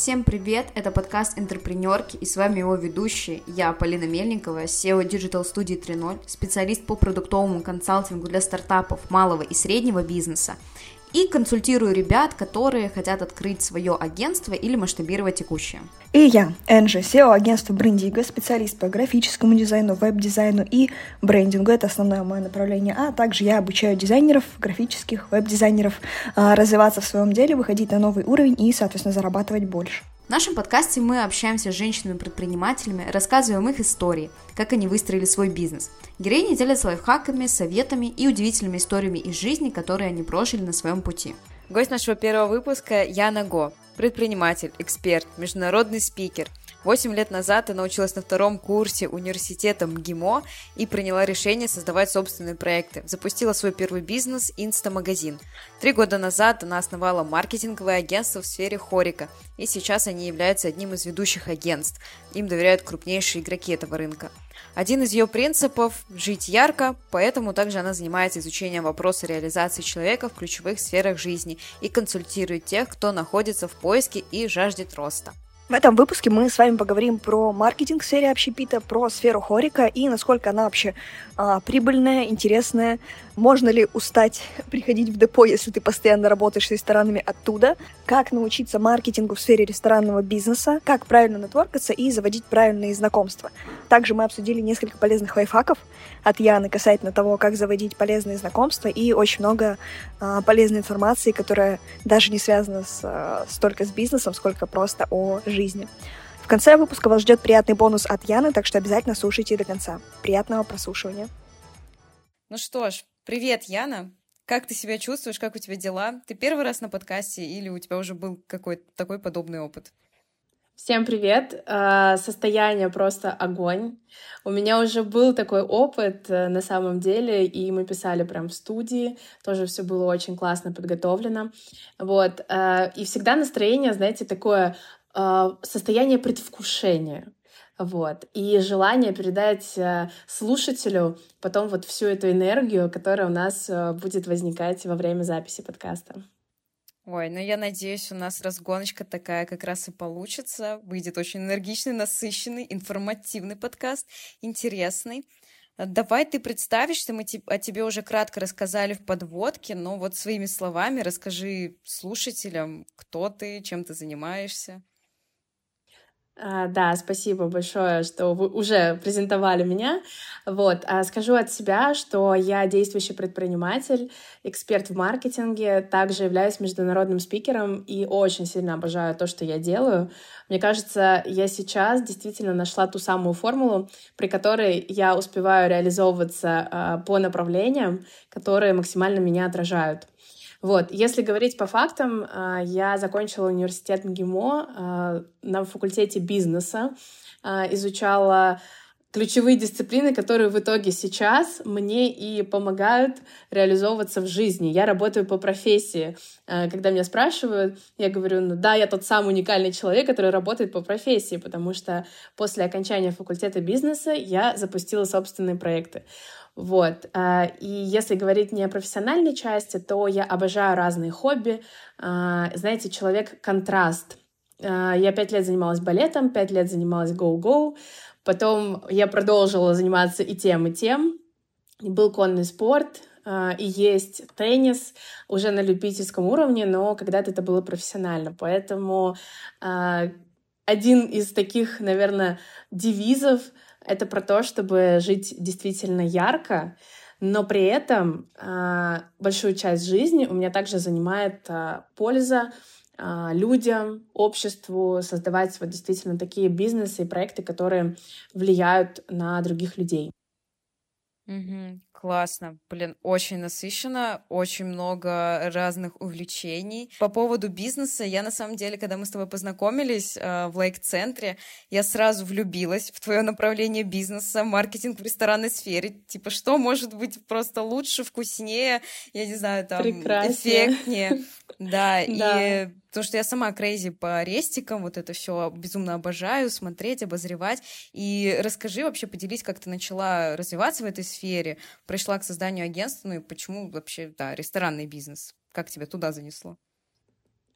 Всем привет, это подкаст «Интерпренерки» и с вами его ведущие, я, Полина Мельникова, SEO Digital студии 3.0, специалист по продуктовому консалтингу для стартапов малого и среднего бизнеса и консультирую ребят, которые хотят открыть свое агентство или масштабировать текущее. И я, Энджи, SEO агентства Брендиго, специалист по графическому дизайну, веб-дизайну и брендингу. Это основное мое направление. А также я обучаю дизайнеров, графических, веб-дизайнеров а, развиваться в своем деле, выходить на новый уровень и, соответственно, зарабатывать больше. В нашем подкасте мы общаемся с женщинами-предпринимателями, рассказываем их истории, как они выстроили свой бизнес. Героини делятся лайфхаками, советами и удивительными историями из жизни, которые они прожили на своем пути. Гость нашего первого выпуска Яна Го, предприниматель, эксперт, международный спикер – Восемь лет назад ты научилась на втором курсе университета МГИМО и приняла решение создавать собственные проекты. Запустила свой первый бизнес «Инста-магазин». Три года назад она основала маркетинговое агентство в сфере хорика, и сейчас они являются одним из ведущих агентств. Им доверяют крупнейшие игроки этого рынка. Один из ее принципов – жить ярко, поэтому также она занимается изучением вопроса реализации человека в ключевых сферах жизни и консультирует тех, кто находится в поиске и жаждет роста. В этом выпуске мы с вами поговорим про маркетинг в сфере общепита, про сферу хорика и насколько она вообще а, прибыльная, интересная, можно ли устать приходить в депо, если ты постоянно работаешь с ресторанами оттуда, как научиться маркетингу в сфере ресторанного бизнеса, как правильно нетворкаться и заводить правильные знакомства. Также мы обсудили несколько полезных лайфхаков от Яны касательно того, как заводить полезные знакомства и очень много а, полезной информации, которая даже не связана с, а, столько с бизнесом, сколько просто о жизни. В конце выпуска вас ждет приятный бонус от Яны, так что обязательно слушайте до конца. Приятного прослушивания. Ну что ж, привет, Яна. Как ты себя чувствуешь, как у тебя дела? Ты первый раз на подкасте или у тебя уже был какой-то такой подобный опыт? Всем привет! А, состояние просто огонь. У меня уже был такой опыт э, на самом деле, и мы писали прям в студии, тоже все было очень классно подготовлено. Вот. Э, и всегда настроение, знаете, такое э, состояние предвкушения. Вот. И желание передать э, слушателю потом вот всю эту энергию, которая у нас э, будет возникать во время записи подкаста. Ой, ну я надеюсь, у нас разгоночка такая как раз и получится. Выйдет очень энергичный, насыщенный, информативный подкаст, интересный. Давай ты представишься, мы о тебе уже кратко рассказали в подводке, но вот своими словами расскажи слушателям, кто ты, чем ты занимаешься. А, да, спасибо большое, что вы уже презентовали меня. Вот, а скажу от себя, что я действующий предприниматель, эксперт в маркетинге, также являюсь международным спикером и очень сильно обожаю то, что я делаю. Мне кажется, я сейчас действительно нашла ту самую формулу, при которой я успеваю реализовываться а, по направлениям, которые максимально меня отражают. Вот, если говорить по фактам, а, я закончила университет МГИМО а, на факультете бизнеса, а, изучала ключевые дисциплины, которые в итоге сейчас мне и помогают реализовываться в жизни. Я работаю по профессии. Когда меня спрашивают, я говорю, ну да, я тот самый уникальный человек, который работает по профессии, потому что после окончания факультета бизнеса я запустила собственные проекты. Вот. А, и если говорить не о профессиональной части, то я обожаю разные хобби. А, знаете, человек-контраст. А, я пять лет занималась балетом, пять лет занималась гоу-гоу. Потом я продолжила заниматься и тем, и тем. Был конный спорт, и есть теннис уже на любительском уровне, но когда-то это было профессионально. Поэтому один из таких, наверное, девизов это про то, чтобы жить действительно ярко, но при этом э, большую часть жизни у меня также занимает э, польза э, людям, обществу, создавать вот действительно такие бизнесы и проекты, которые влияют на других людей. Угу. Классно, блин, очень насыщенно, очень много разных увлечений. По поводу бизнеса, я на самом деле, когда мы с тобой познакомились э, в лайк-центре, я сразу влюбилась в твое направление бизнеса, маркетинг в ресторанной сфере. Типа, что может быть просто лучше, вкуснее, я не знаю, там, Прекраснее. эффектнее. Да, и потому что я сама крейзи по рестикам, вот это все безумно обожаю, смотреть, обозревать. И расскажи вообще, поделись, как ты начала развиваться в этой сфере, пришла к созданию агентства, ну и почему вообще, да, ресторанный бизнес? Как тебя туда занесло?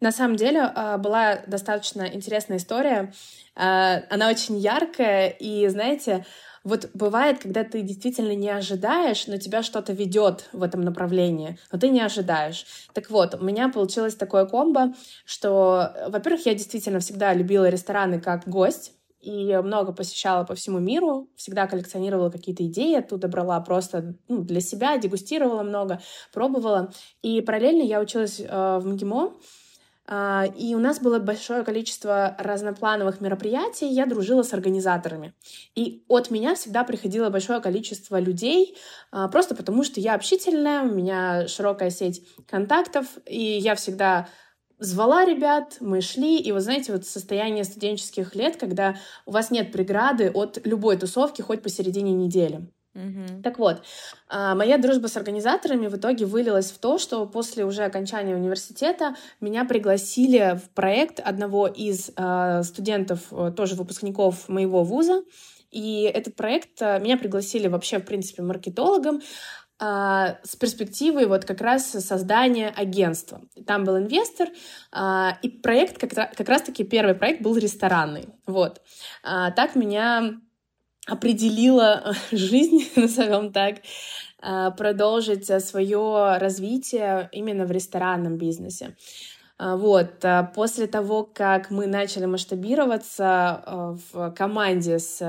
На самом деле э, была достаточно интересная история. Э, она очень яркая, и, знаете, вот бывает, когда ты действительно не ожидаешь, но тебя что-то ведет в этом направлении, но ты не ожидаешь. Так вот, у меня получилось такое комбо, что, во-первых, я действительно всегда любила рестораны как гость, и много посещала по всему миру, всегда коллекционировала какие-то идеи, оттуда брала просто ну, для себя, дегустировала много, пробовала. И параллельно я училась э, в МГИМО, а, и у нас было большое количество разноплановых мероприятий, я дружила с организаторами. И от меня всегда приходило большое количество людей, а, просто потому что я общительная, у меня широкая сеть контактов, и я всегда звала ребят, мы шли, и вот знаете, вот состояние студенческих лет, когда у вас нет преграды от любой тусовки хоть посередине недели. Mm-hmm. Так вот, а, моя дружба с организаторами в итоге вылилась в то, что после уже окончания университета меня пригласили в проект одного из а, студентов, э, тоже выпускников моего вуза. И этот проект э, меня пригласили вообще, в принципе, маркетологом с перспективой вот как раз создания агентства. Там был инвестор, и проект, как, раз-таки первый проект был ресторанный. Вот. Так меня определила жизнь, назовем так, а, продолжить свое развитие именно в ресторанном бизнесе. А, вот, а, после того, как мы начали масштабироваться а, в команде с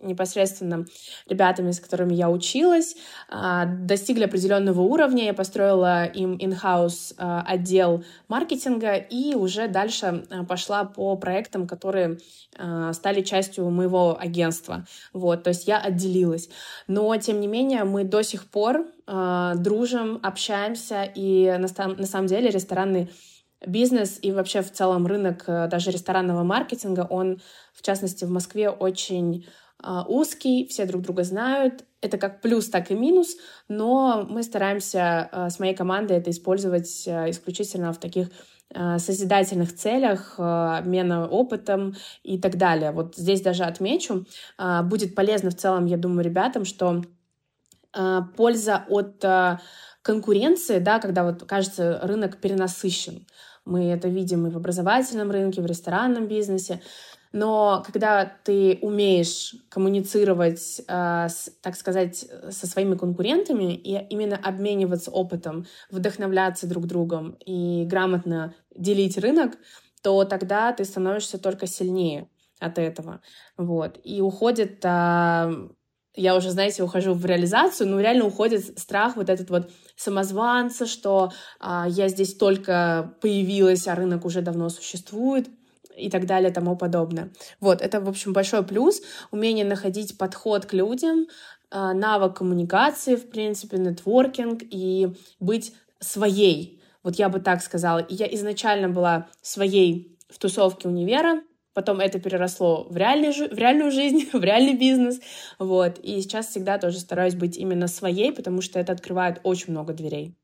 непосредственно ребятами, с которыми я училась, достигли определенного уровня, я построила им in-house отдел маркетинга и уже дальше пошла по проектам, которые стали частью моего агентства. Вот, то есть я отделилась. Но, тем не менее, мы до сих пор дружим, общаемся, и на, на самом деле ресторанный бизнес и вообще в целом рынок э, даже ресторанного маркетинга, он, в частности, в Москве очень э, узкий, все друг друга знают. Это как плюс, так и минус, но мы стараемся э, с моей командой это использовать исключительно в таких созидательных целях, обмена опытом и так далее. Вот здесь даже отмечу, будет полезно в целом, я думаю, ребятам, что польза от конкуренции, да, когда вот кажется рынок перенасыщен. Мы это видим и в образовательном рынке, в ресторанном бизнесе. Но когда ты умеешь коммуницировать, э, с, так сказать, со своими конкурентами и именно обмениваться опытом, вдохновляться друг другом и грамотно делить рынок, то тогда ты становишься только сильнее от этого. Вот. И уходит а, я уже, знаете, ухожу в реализацию, но реально уходит страх вот этот вот самозванца, что а, я здесь только появилась, а рынок уже давно существует и так далее, тому подобное. Вот, это, в общем, большой плюс, умение находить подход к людям, а, навык коммуникации, в принципе, нетворкинг и быть своей. Вот я бы так сказала. Я изначально была своей в тусовке универа, Потом это переросло в, реальный, в реальную жизнь, в реальный бизнес. Вот. И сейчас всегда тоже стараюсь быть именно своей, потому что это открывает очень много дверей.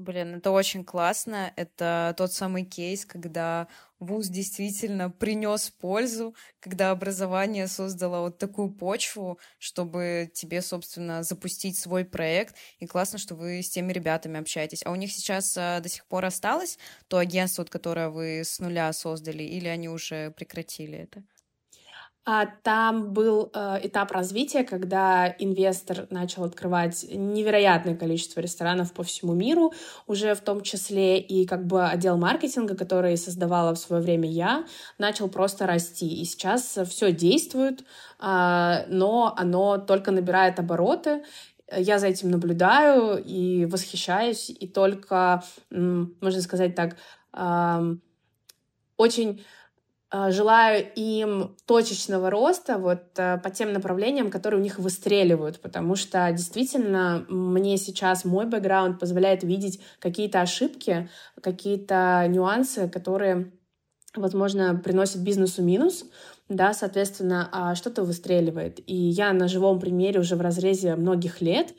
Блин, это очень классно. Это тот самый кейс, когда вуз действительно принес пользу, когда образование создало вот такую почву, чтобы тебе, собственно, запустить свой проект. И классно, что вы с теми ребятами общаетесь. А у них сейчас а, до сих пор осталось то агентство, которое вы с нуля создали, или они уже прекратили это? А там был э, этап развития, когда инвестор начал открывать невероятное количество ресторанов по всему миру, уже в том числе и как бы отдел маркетинга, который создавала в свое время я, начал просто расти. И сейчас все действует, э, но оно только набирает обороты. Я за этим наблюдаю и восхищаюсь, и только, можно сказать так, очень а, желаю им точечного роста вот э, по тем направлениям, которые у них выстреливают, потому что действительно мне сейчас мой бэкграунд позволяет видеть какие-то ошибки, какие-то нюансы, которые, возможно, приносят бизнесу минус, да, соответственно, а что-то выстреливает. И я на живом примере уже в разрезе многих лет,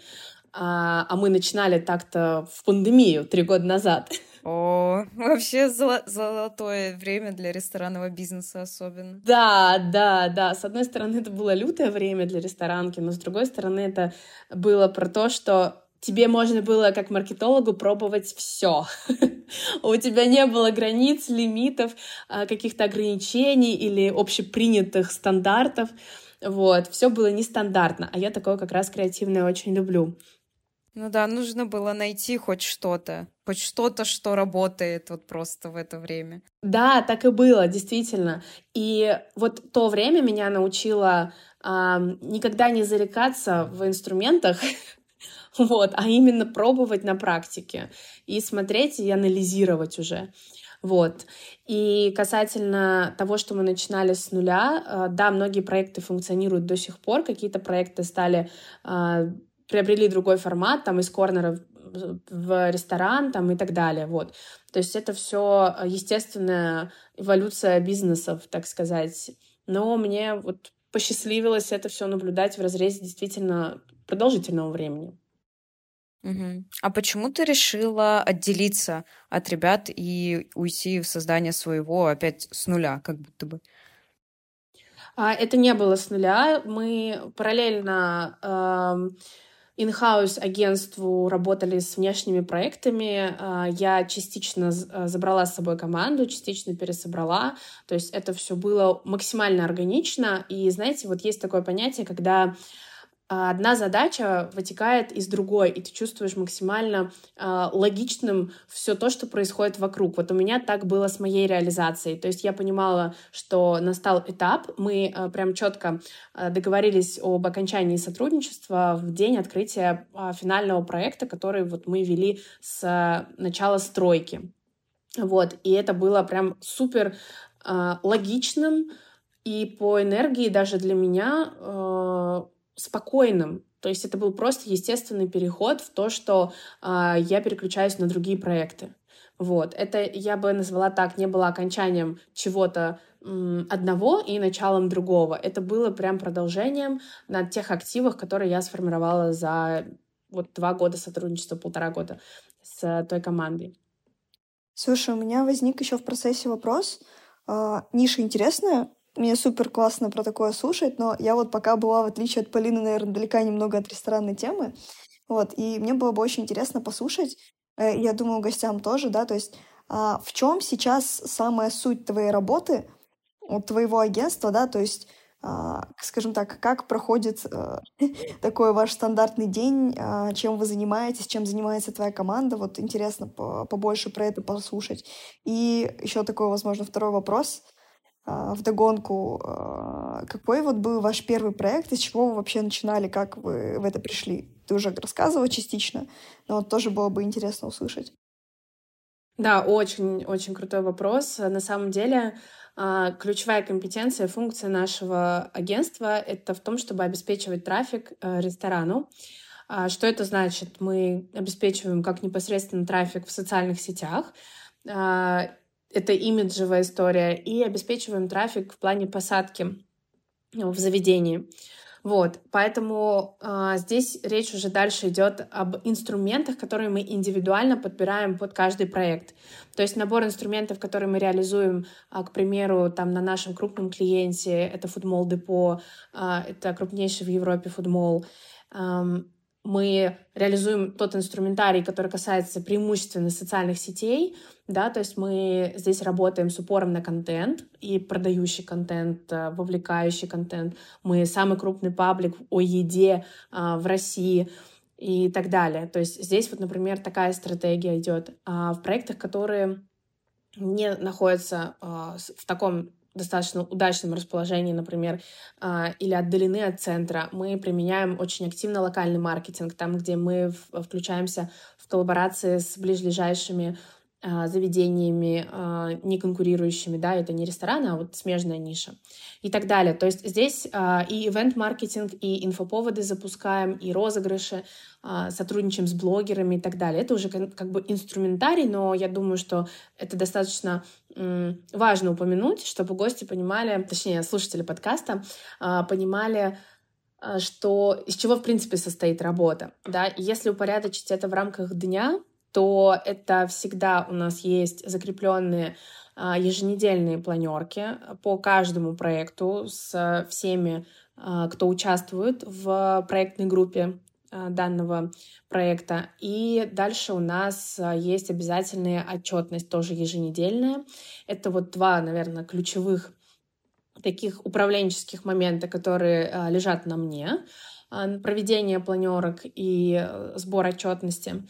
а, а мы начинали так-то в пандемию три года назад, О, вообще золо- золотое время для ресторанного бизнеса особенно. Да, да, да. С одной стороны, это было лютое время для ресторанки, но с другой стороны, это было про то, что тебе можно было как маркетологу пробовать все. у тебя не было границ, лимитов, а, каких-то ограничений или общепринятых стандартов. Вот, все было нестандартно, а я такое как раз креативное очень люблю. Ну да, нужно было найти хоть что-то, хоть что-то, что работает вот просто в это время. Да, так и было, действительно. И вот то время меня научило э, никогда не зарекаться в инструментах, вот, а именно пробовать на практике и смотреть и анализировать уже. Вот. И касательно того, что мы начинали с нуля, э, да, многие проекты функционируют до сих пор, какие-то проекты стали э, приобрели другой формат, там из корнера в ресторан там и так далее, вот. То есть это все естественная эволюция бизнесов, так сказать. Но мне вот посчастливилось это все наблюдать в разрезе действительно продолжительного времени. Угу. А почему ты решила отделиться от ребят и уйти в создание своего опять с нуля, как будто бы? А, это не было с нуля. Мы параллельно э, in-house агентству работали с внешними проектами. А, я частично а, забрала с собой команду, частично пересобрала. То есть это все было максимально органично. И знаете, вот есть такое понятие, когда одна задача вытекает из другой, и ты чувствуешь максимально э, логичным все то, что происходит вокруг. Вот у меня так было с моей реализацией. То есть я понимала, что настал этап, мы э, прям четко э, договорились об окончании сотрудничества в день открытия э, финального проекта, который вот мы вели с э, начала стройки. Вот, и это было прям супер э, логичным, и по энергии даже для меня э, спокойным. То есть это был просто естественный переход в то, что э, я переключаюсь на другие проекты. Вот. Это я бы назвала так, не было окончанием чего-то одного и началом другого. Это было прям продолжением на тех активах, которые я сформировала за вот два года сотрудничества, полтора года с той командой. Слушай, у меня возник еще в процессе вопрос. А, ниша интересная, мне супер классно про такое слушать, но я вот пока была, в отличие от Полины, наверное, далека немного от ресторанной темы. Вот, и мне было бы очень интересно послушать, э, я думаю, гостям тоже, да, то есть а, в чем сейчас самая суть твоей работы, твоего агентства, да, то есть а, скажем так, как проходит э, такой ваш стандартный день, а, чем вы занимаетесь, чем занимается твоя команда. Вот интересно побольше про это послушать. И еще такой, возможно, второй вопрос — а, в догонку, а, какой вот был ваш первый проект, из чего вы вообще начинали, как вы в это пришли? Ты уже рассказывала частично, но вот тоже было бы интересно услышать. Да, очень-очень крутой вопрос. На самом деле, а, ключевая компетенция, функция нашего агентства — это в том, чтобы обеспечивать трафик ресторану. Что это значит? Мы обеспечиваем как непосредственно трафик в социальных сетях, это имиджевая история, и обеспечиваем трафик в плане посадки в заведении. Вот, поэтому э, здесь речь уже дальше идет об инструментах, которые мы индивидуально подбираем под каждый проект. То есть набор инструментов, которые мы реализуем, э, к примеру, там на нашем крупном клиенте, это фудмол депо, э, это крупнейший в Европе фудмол. Э, мы реализуем тот инструментарий, который касается преимущественно социальных сетей, да, то есть мы здесь работаем с упором на контент и продающий контент, э, вовлекающий контент. Мы самый крупный паблик о еде а, в России и так далее. То есть здесь вот, например, такая стратегия идет. А в проектах, которые не находятся а, в таком достаточно удачном расположении, например, а, или отдалены от центра, мы применяем очень активно локальный маркетинг, там, где мы включаемся в коллаборации с ближайшими заведениями, а, не конкурирующими, да, это не рестораны, а вот смежная ниша и так далее. То есть здесь а, и ивент-маркетинг, и инфоповоды запускаем, и розыгрыши, сотрудничаем с блогерами и так далее. Это уже как бы инструментарий, но я думаю, что это достаточно важно упомянуть, чтобы гости понимали, точнее, слушатели подкаста понимали, что из чего, в принципе, состоит работа. Да? если упорядочить это в рамках дня, то это всегда у нас есть закрепленные а, еженедельные планерки по каждому проекту с всеми, а, кто участвует в проектной группе данного проекта. И дальше у нас есть обязательная отчетность, тоже еженедельная. Это вот два, наверное, ключевых таких управленческих момента, которые лежат на мне. Проведение планерок и сбор отчетности.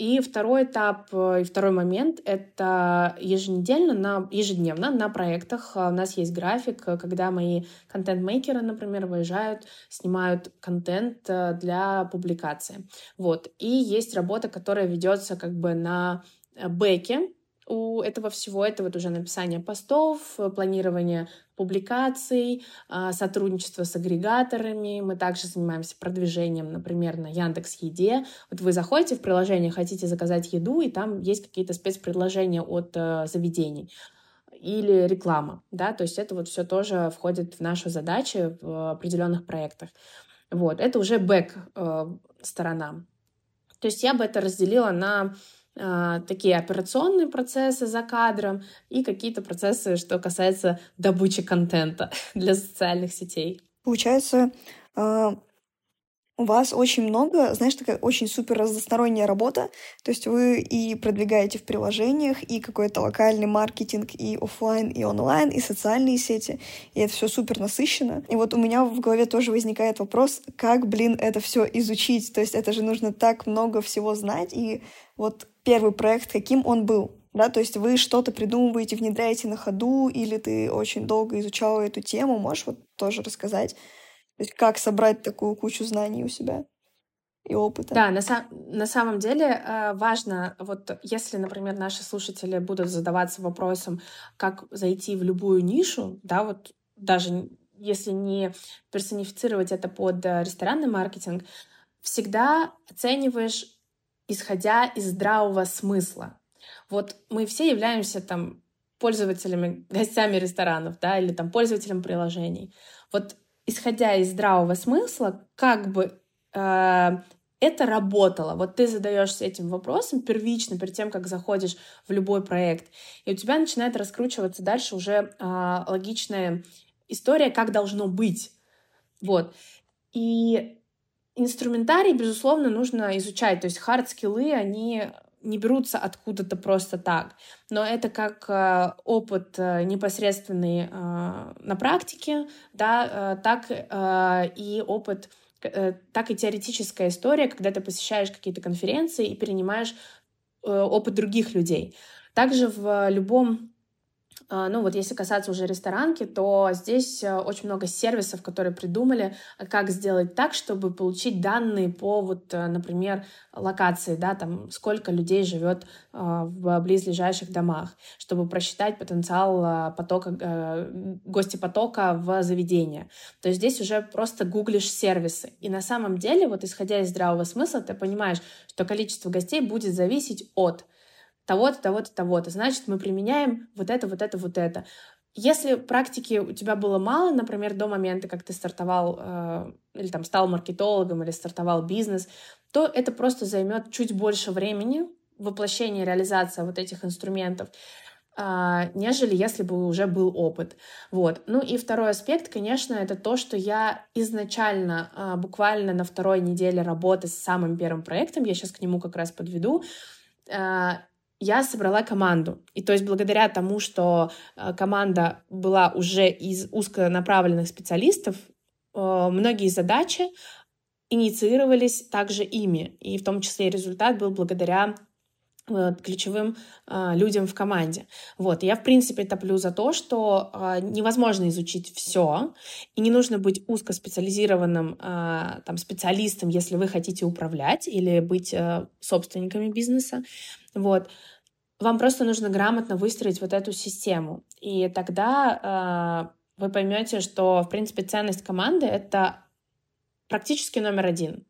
И второй этап э, и второй момент — это еженедельно, на, ежедневно на проектах у нас есть график, э, когда мои контент-мейкеры, например, выезжают, снимают контент э, для публикации. Вот. И есть работа, которая ведется как бы на бэке, у этого всего. Это вот уже написание постов, планирование публикаций, а, сотрудничество с агрегаторами. Мы также занимаемся продвижением, например, на Яндекс Еде. Вот вы заходите в приложение, хотите заказать еду, и там есть какие-то спецпредложения от э, заведений или реклама, да, то есть это вот все тоже входит в нашу задачу в определенных проектах. Вот, это уже бэк э, сторона. То есть я бы это разделила на такие операционные процессы за кадром и какие-то процессы, что касается добычи контента для социальных сетей. Получается, а, у вас очень много, знаешь, такая очень супер разносторонняя работа. То есть вы и продвигаете в приложениях, и какой-то локальный маркетинг, и офлайн, и онлайн, и социальные сети. И это все супер насыщенно. И вот у меня в голове тоже возникает вопрос, как, блин, это все изучить. То есть это же нужно так много всего знать. И вот первый проект, каким он был? Да, то есть вы что-то придумываете, внедряете на ходу, или ты очень долго изучала эту тему, можешь вот тоже рассказать? То есть как собрать такую кучу знаний у себя и опыта. Да, на, са- на самом деле э, важно, вот если, например, наши слушатели будут задаваться вопросом, как зайти в любую нишу, да, вот даже если не персонифицировать это под э, ресторанный маркетинг, всегда оцениваешь, исходя из здравого смысла. Вот мы все являемся там пользователями, гостями ресторанов, да, или там пользователем приложений. Вот исходя из здравого смысла, как бы э, это работало. Вот ты задаешься этим вопросом первично, перед тем, как заходишь в любой проект, и у тебя начинает раскручиваться дальше уже э, логичная история, как должно быть. Вот. И инструментарий, безусловно, нужно изучать. То есть хард-скиллы, они не берутся откуда-то просто так. Но это как э, опыт э, непосредственный э, на практике, да, так и опыт, так и теоретическая история, когда ты посещаешь какие-то конференции и перенимаешь опыт других людей. Также в любом ну вот если касаться уже ресторанки, то здесь э, очень много сервисов, которые придумали, э, как сделать так, чтобы получить данные по вот, э, например, локации, да, там сколько людей живет в близлежащих домах, чтобы просчитать потенциал потока, гостепотока в заведение. То есть здесь уже просто гуглишь сервисы. И на самом деле, вот исходя из здравого смысла, ты понимаешь, что количество гостей будет зависеть от того-то, того-то, того-то. Значит, мы применяем вот это, вот это, вот это. Если практики у тебя было мало, например, до момента, как ты стартовал э, или там стал маркетологом или стартовал бизнес, то это просто займет чуть больше времени воплощение, реализация вот этих инструментов, э, нежели если бы уже был опыт. Вот. Ну и второй аспект, конечно, это то, что я изначально, э, буквально на второй неделе работы с самым первым проектом, я сейчас к нему как раз подведу, э, я собрала команду. И то есть благодаря тому, что э, команда была уже из узконаправленных специалистов, э, многие задачи инициировались также ими. И в том числе результат был благодаря ключевым э, людям в команде. Вот, я, в принципе, топлю за то, что э, невозможно изучить все, и не нужно быть узкоспециализированным э, там, специалистом, если вы хотите управлять или быть э, собственниками бизнеса. Вот. Вам просто нужно грамотно выстроить вот эту систему. И тогда э, вы поймете, что, в принципе, ценность команды — это практически номер один.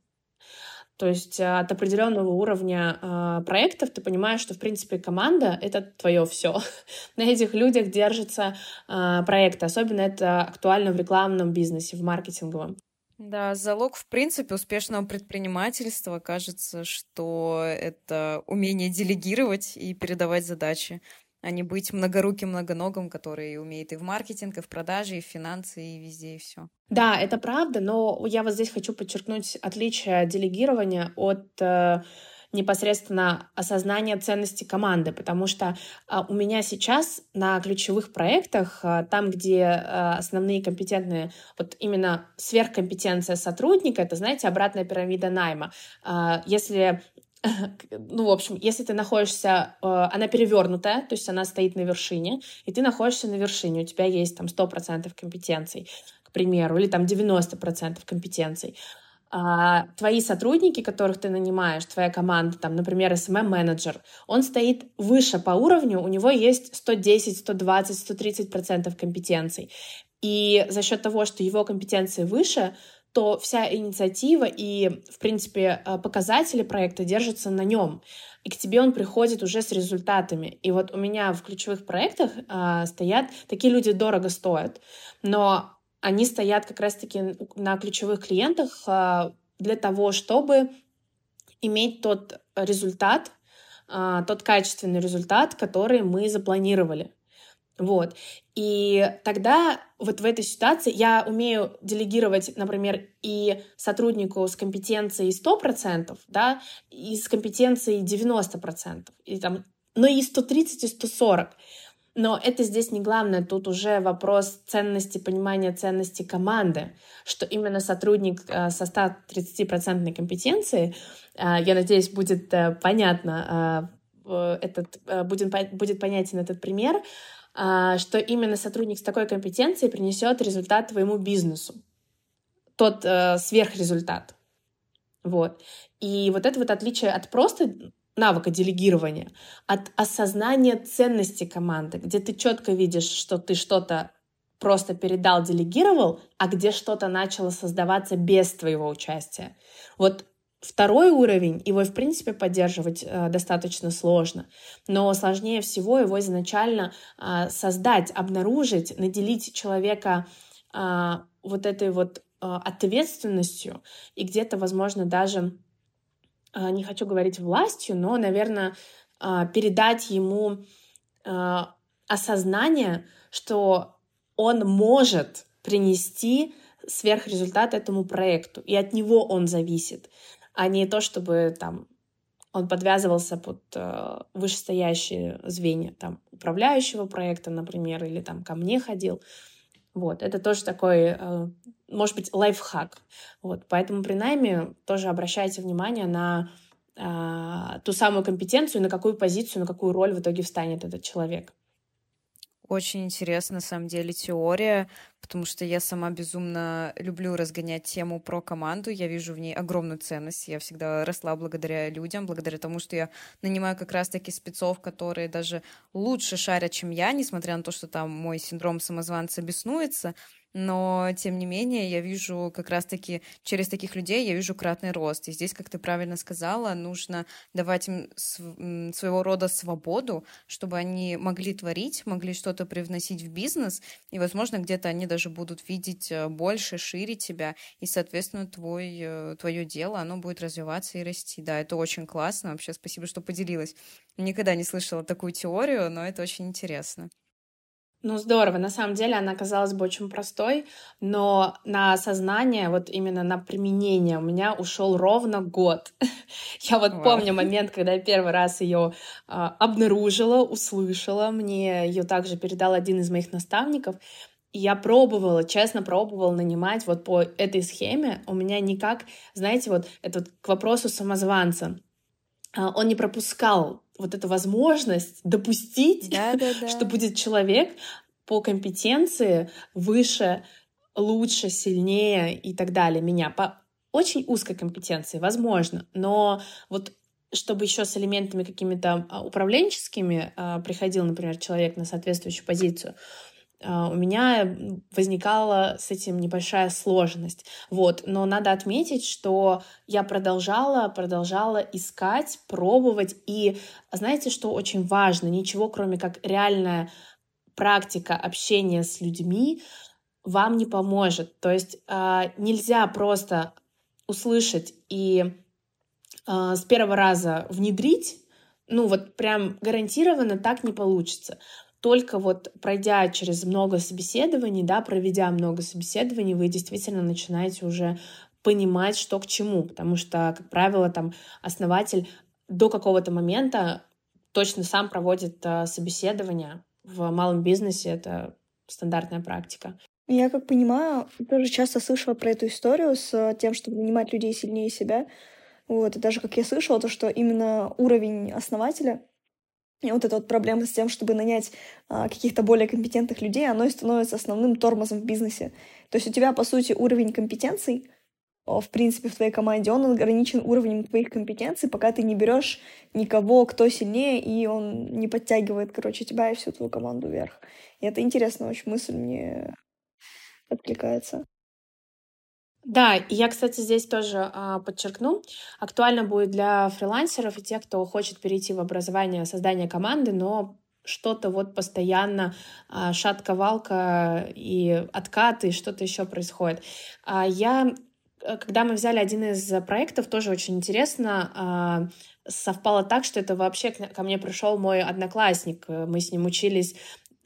То есть э, от определенного уровня э, проектов ты понимаешь, что, в принципе, команда — это твое все. На этих людях держится э, проект. Особенно это актуально в рекламном бизнесе, в маркетинговом. Да, залог, в принципе, успешного предпринимательства кажется, что это умение делегировать и передавать задачи. А не быть многоруким, многоногом, который умеет и в маркетинг, и в продаже, и в финансы, и везде, и все. Да, это правда, но я вот здесь хочу подчеркнуть отличие делегирования от э, непосредственно осознания ценности команды, потому что а, у меня сейчас на ключевых проектах, а, там, где а, основные компетентные, вот именно сверхкомпетенция сотрудника, это, знаете, обратная пирамида найма. А, если ну, в общем, если ты находишься, э, она перевернутая, то есть она стоит на вершине, и ты находишься на вершине, у тебя есть там 100% компетенций, к примеру, или там 90% компетенций. А твои сотрудники, которых ты нанимаешь, твоя команда, там, например, SMM-менеджер, он стоит выше по уровню, у него есть 110, 120, 130% компетенций. И за счет того, что его компетенции выше, то вся инициатива и, в принципе, э, показатели проекта держатся на нем. И к тебе он приходит уже с результатами. И вот у меня в ключевых проектах а, стоят... Такие люди дорого стоят, но они стоят как раз-таки на ключевых клиентах а, для того, чтобы иметь тот результат, а, тот качественный результат, который мы запланировали. Вот. И тогда вот в этой ситуации я умею делегировать, например, и сотруднику с компетенцией 100%, да, и с компетенцией 90%, и там, но и 130, и 140. Но это здесь не главное, тут уже вопрос ценности, понимания ценности команды, что именно сотрудник э, со 130% компетенцией, э, я надеюсь, будет э, понятно, этот, будет, будет понятен этот пример, что именно сотрудник с такой компетенцией принесет результат твоему бизнесу. Тот э, сверхрезультат. Вот. И вот это вот отличие от просто навыка делегирования, от осознания ценности команды, где ты четко видишь, что ты что-то просто передал, делегировал, а где что-то начало создаваться без твоего участия. Вот Второй уровень, его, в принципе, поддерживать э, достаточно сложно, но сложнее всего его изначально э, создать, обнаружить, наделить человека э, вот этой вот э, ответственностью и где-то, возможно, даже, э, не хочу говорить властью, но, наверное, э, передать ему осознание, что он может принести сверхрезультат этому проекту, и от него он зависит а не то, чтобы там он подвязывался под э, вышестоящие звенья, там, управляющего проекта, например, или там ко мне ходил. Вот, это тоже такой, э, может быть, лайфхак. Вот, поэтому при найме тоже обращайте внимание на э, ту самую компетенцию, на какую позицию, на какую роль в итоге встанет этот человек. Очень интересна, на самом деле, теория, потому что я сама безумно люблю разгонять тему про команду. Я вижу в ней огромную ценность. Я всегда росла благодаря людям, благодаря тому, что я нанимаю как раз-таки спецов, которые даже лучше шарят, чем я, несмотря на то, что там мой синдром самозванца беснуется но тем не менее я вижу как раз-таки через таких людей я вижу кратный рост. И здесь, как ты правильно сказала, нужно давать им своего рода свободу, чтобы они могли творить, могли что-то привносить в бизнес, и, возможно, где-то они даже будут видеть э, больше, шире тебя, и, соответственно, твой, э, твое дело, оно будет развиваться и расти. Да, это очень классно. Вообще, спасибо, что поделилась. Никогда не слышала такую теорию, но это очень интересно. Ну, здорово. На самом деле она казалась бы очень простой, но на осознание, вот именно на применение у меня ушел ровно год. я вот Вау. помню момент, когда я первый раз ее а, обнаружила, услышала. Мне ее также передал один из моих наставников. И я пробовала, честно пробовала нанимать вот по этой схеме. У меня никак, знаете, вот это к вопросу самозванца. А, он не пропускал вот эту возможность допустить, да, да, да. что будет человек по компетенции выше, лучше, сильнее и так далее меня. По очень узкой компетенции, возможно, но вот чтобы еще с элементами какими-то а, управленческими а, приходил, например, человек на соответствующую позицию, у меня возникала с этим небольшая сложность. Вот. Но надо отметить, что я продолжала, продолжала искать, пробовать. И знаете, что очень важно? Ничего, кроме как реальная практика общения с людьми, вам не поможет. То есть э, нельзя просто услышать и э, с первого раза внедрить ну вот прям гарантированно так не получится. Только вот пройдя через много собеседований, да, проведя много собеседований, вы действительно начинаете уже понимать, что к чему, потому что, как правило, там основатель до какого-то момента точно сам проводит э, собеседование. В малом бизнесе это стандартная практика. Я как понимаю, тоже часто слышала про эту историю с тем, чтобы нанимать людей сильнее себя. Вот, и даже как я слышала, то, что именно уровень основателя и вот эта вот проблема с тем, чтобы нанять а, каких-то более компетентных людей, оно и становится основным тормозом в бизнесе. То есть у тебя, по сути, уровень компетенций в принципе, в твоей команде, он ограничен уровнем твоих компетенций, пока ты не берешь никого, кто сильнее, и он не подтягивает, короче, тебя и всю твою команду вверх. И это интересная очень мысль, мне откликается. Да, и я, кстати, здесь тоже а, подчеркну, актуально будет для фрилансеров и тех, кто хочет перейти в образование создание команды, но что-то вот постоянно а, шатка-валка и откаты, что-то еще происходит. А я Э, когда мы взяли один из проектов, тоже очень интересно, а, совпало так, что это вообще ко мне пришел мой одноклассник. Мы с ним учились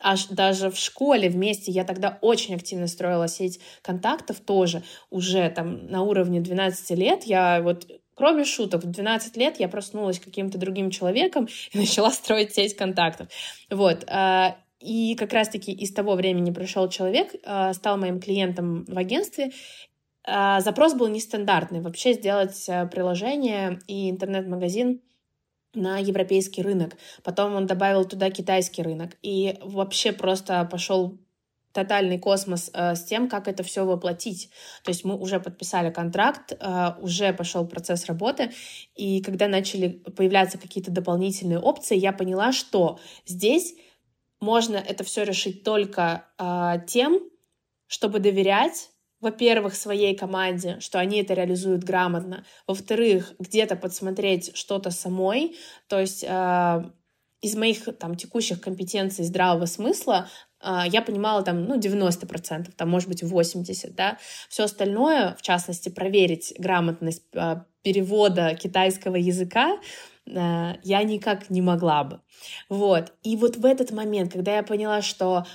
аж даже в школе вместе. Я тогда очень активно строила сеть контактов тоже уже там на уровне 12 лет. Я вот Кроме шуток, в 12 лет я проснулась каким-то другим человеком и начала строить сеть контактов. Вот. А, и как раз-таки из того времени пришел человек, а, стал моим клиентом в агентстве, а, запрос был нестандартный. Вообще сделать э, приложение и интернет-магазин на европейский рынок. Потом он добавил туда китайский рынок. И вообще просто пошел тотальный космос э, с тем, как это все воплотить. То есть мы уже подписали контракт, э, уже пошел процесс работы, и когда начали появляться какие-то дополнительные опции, я поняла, что здесь можно это все решить только э, тем, чтобы доверять во-первых, своей команде, что они это реализуют грамотно, во-вторых, где-то подсмотреть что-то самой, то есть э, из моих там текущих компетенций здравого смысла э, я понимала там, ну, 90%, там, может быть, 80%, да, все остальное, в частности, проверить грамотность э, перевода китайского языка, э, я никак не могла бы. Вот. И вот в этот момент, когда я поняла, что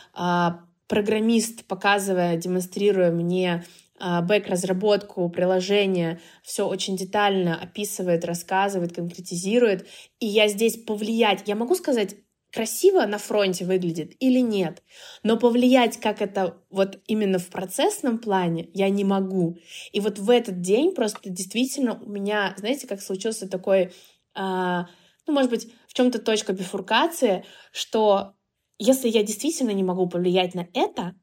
программист, показывая, демонстрируя мне а, бэк-разработку приложения, все очень детально описывает, рассказывает, конкретизирует. И я здесь повлиять, я могу сказать, красиво на фронте выглядит или нет, но повлиять, как это вот именно в процессном плане, я не могу. И вот в этот день просто действительно у меня, знаете, как случился такой, а, ну, может быть, в чем-то точка бифуркации, что если я действительно не могу повлиять на это,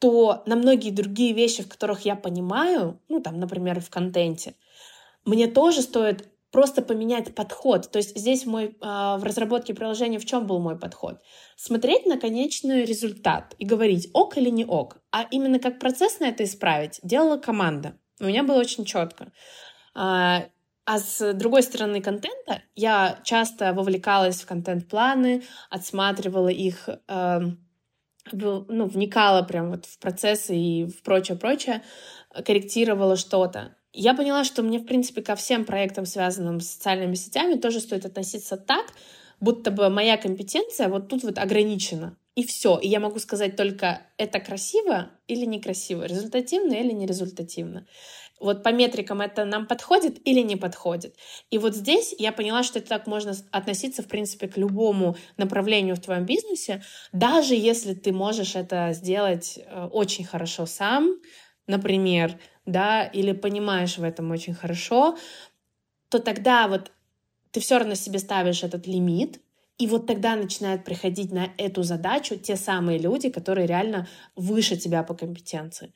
то на многие другие вещи, в которых я понимаю, ну, там, например, в контенте, мне тоже стоит просто поменять подход. То есть здесь мой, э, в разработке приложения в чем был мой подход? Смотреть на конечный результат и говорить, ок или не ок. А именно как процесс на это исправить, делала команда. У меня было очень четко. А, с другой стороны контента я часто вовлекалась в контент-планы, отсматривала их, э, ну, вникала прям вот в процессы и в прочее-прочее, корректировала что-то. Я поняла, что мне, в принципе, ко всем проектам, связанным с социальными сетями, тоже стоит относиться так, будто бы моя компетенция вот тут вот ограничена. И все. И я могу сказать только, это красиво или некрасиво, результативно или нерезультативно вот по метрикам это нам подходит или не подходит. И вот здесь я поняла, что это так можно относиться, в принципе, к любому направлению в твоем бизнесе, даже если ты можешь это сделать э, очень хорошо сам, например, да, или понимаешь в этом очень хорошо, то тогда вот ты все равно себе ставишь этот лимит, и вот тогда начинают приходить на эту задачу те самые люди, которые реально выше тебя по компетенции.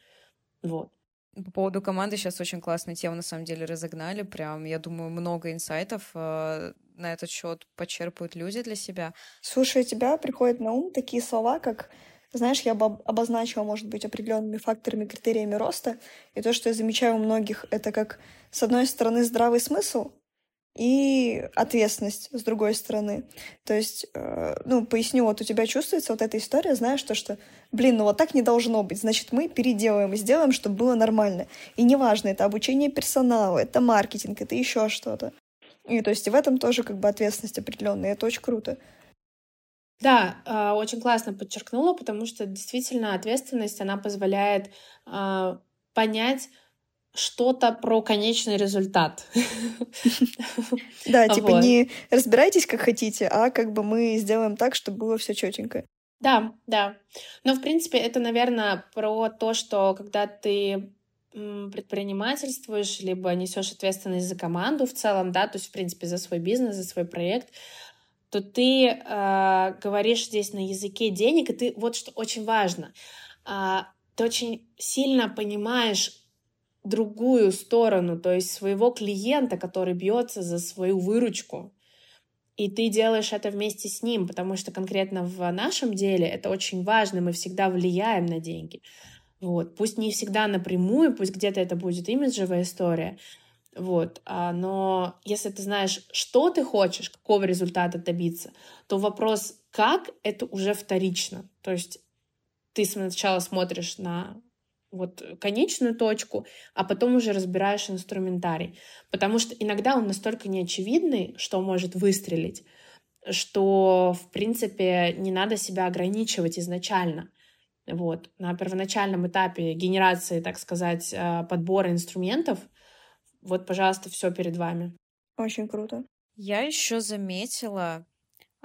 Вот. По поводу команды сейчас очень классную тему на самом деле разогнали. Прям, я думаю, много инсайтов э, на этот счет почерпают люди для себя. Слушай, у тебя приходят на ум такие слова, как знаешь, я бы обозначила, может быть, определенными факторами, критериями роста. И то, что я замечаю у многих, это как, с одной стороны, здравый смысл, и ответственность с другой стороны. То есть, э, ну, поясню, вот у тебя чувствуется вот эта история, знаешь, то, что, блин, ну вот так не должно быть, значит, мы переделаем и сделаем, чтобы было нормально. И неважно, это обучение персонала, это маркетинг, это еще что-то. И то есть в этом тоже как бы ответственность определенная, это очень круто. Да, а, очень классно подчеркнула, потому что действительно ответственность, она позволяет а, понять что-то про конечный результат. Да, типа не разбирайтесь как хотите, а как бы мы сделаем так, чтобы было все четенько. Да, да. Но, в принципе, это, наверное, про то, что когда ты предпринимательствуешь, либо несешь ответственность за команду в целом, да, то есть, в принципе, за свой бизнес, за свой проект, то ты э, говоришь здесь на языке денег, и ты вот что очень важно, э, ты очень сильно понимаешь другую сторону, то есть своего клиента, который бьется за свою выручку, и ты делаешь это вместе с ним, потому что конкретно в нашем деле это очень важно, мы всегда влияем на деньги. Вот. Пусть не всегда напрямую, пусть где-то это будет имиджевая история, вот. А, но если ты знаешь, что ты хочешь, какого результата добиться, то вопрос «как» — это уже вторично. То есть ты сначала смотришь на вот конечную точку, а потом уже разбираешь инструментарий. Потому что иногда он настолько неочевидный, что может выстрелить, что, в принципе, не надо себя ограничивать изначально. Вот. На первоначальном этапе генерации, так сказать, а, подбора инструментов — вот, пожалуйста, все перед вами. Очень круто. Я еще заметила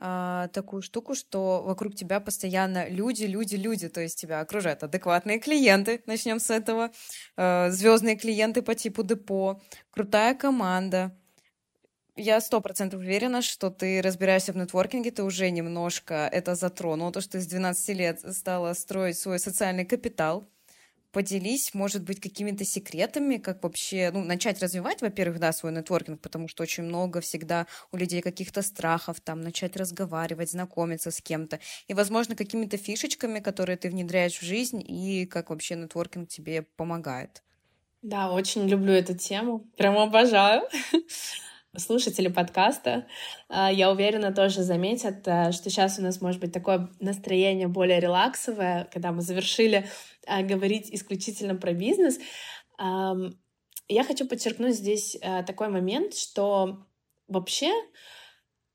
а, такую штуку, что вокруг тебя постоянно люди, люди, люди, то есть тебя окружают адекватные клиенты, начнем с этого, а, звездные клиенты по типу депо, крутая команда. Я сто процентов уверена, что ты разбираешься в нетворкинге, ты уже немножко это затронул, то, что ты с 12 лет стала строить свой социальный капитал, поделись, может быть, какими-то секретами, как вообще, ну, начать развивать, во-первых, да, свой нетворкинг, потому что очень много всегда у людей каких-то страхов, там, начать разговаривать, знакомиться с кем-то, и, возможно, какими-то фишечками, которые ты внедряешь в жизнь, и как вообще нетворкинг тебе помогает. Да, очень люблю эту тему, прям обожаю. Слушатели подкаста, а, я уверена, тоже заметят, э, что сейчас у нас может быть такое настроение более релаксовое, когда мы завершили а, говорить исключительно про бизнес. Я хочу подчеркнуть здесь такой момент, что вообще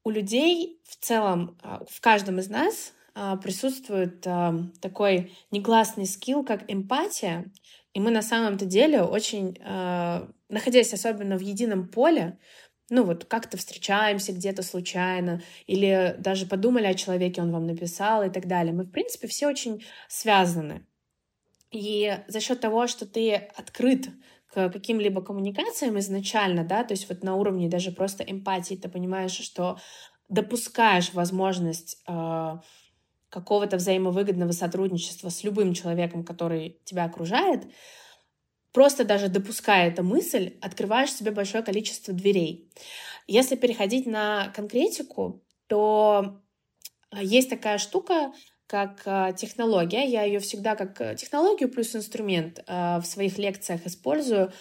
у людей в целом, а, в каждом из нас присутствует такой негласный скилл, как эмпатия, и мы на самом-то деле очень, находясь особенно в едином поле, ну вот как-то встречаемся где-то случайно, или даже подумали о человеке, он вам написал и так далее. Мы, в принципе, все очень связаны. И за счет того, что ты открыт к каким-либо коммуникациям изначально, да, то есть вот на уровне даже просто эмпатии ты понимаешь, что допускаешь возможность э, какого-то взаимовыгодного сотрудничества с любым человеком, который тебя окружает, просто даже допуская эту мысль, открываешь себе большое количество дверей. Если переходить на конкретику, то а, есть такая штука, как а, технология. Я ее всегда как э, технологию плюс инструмент в своих лекциях использую.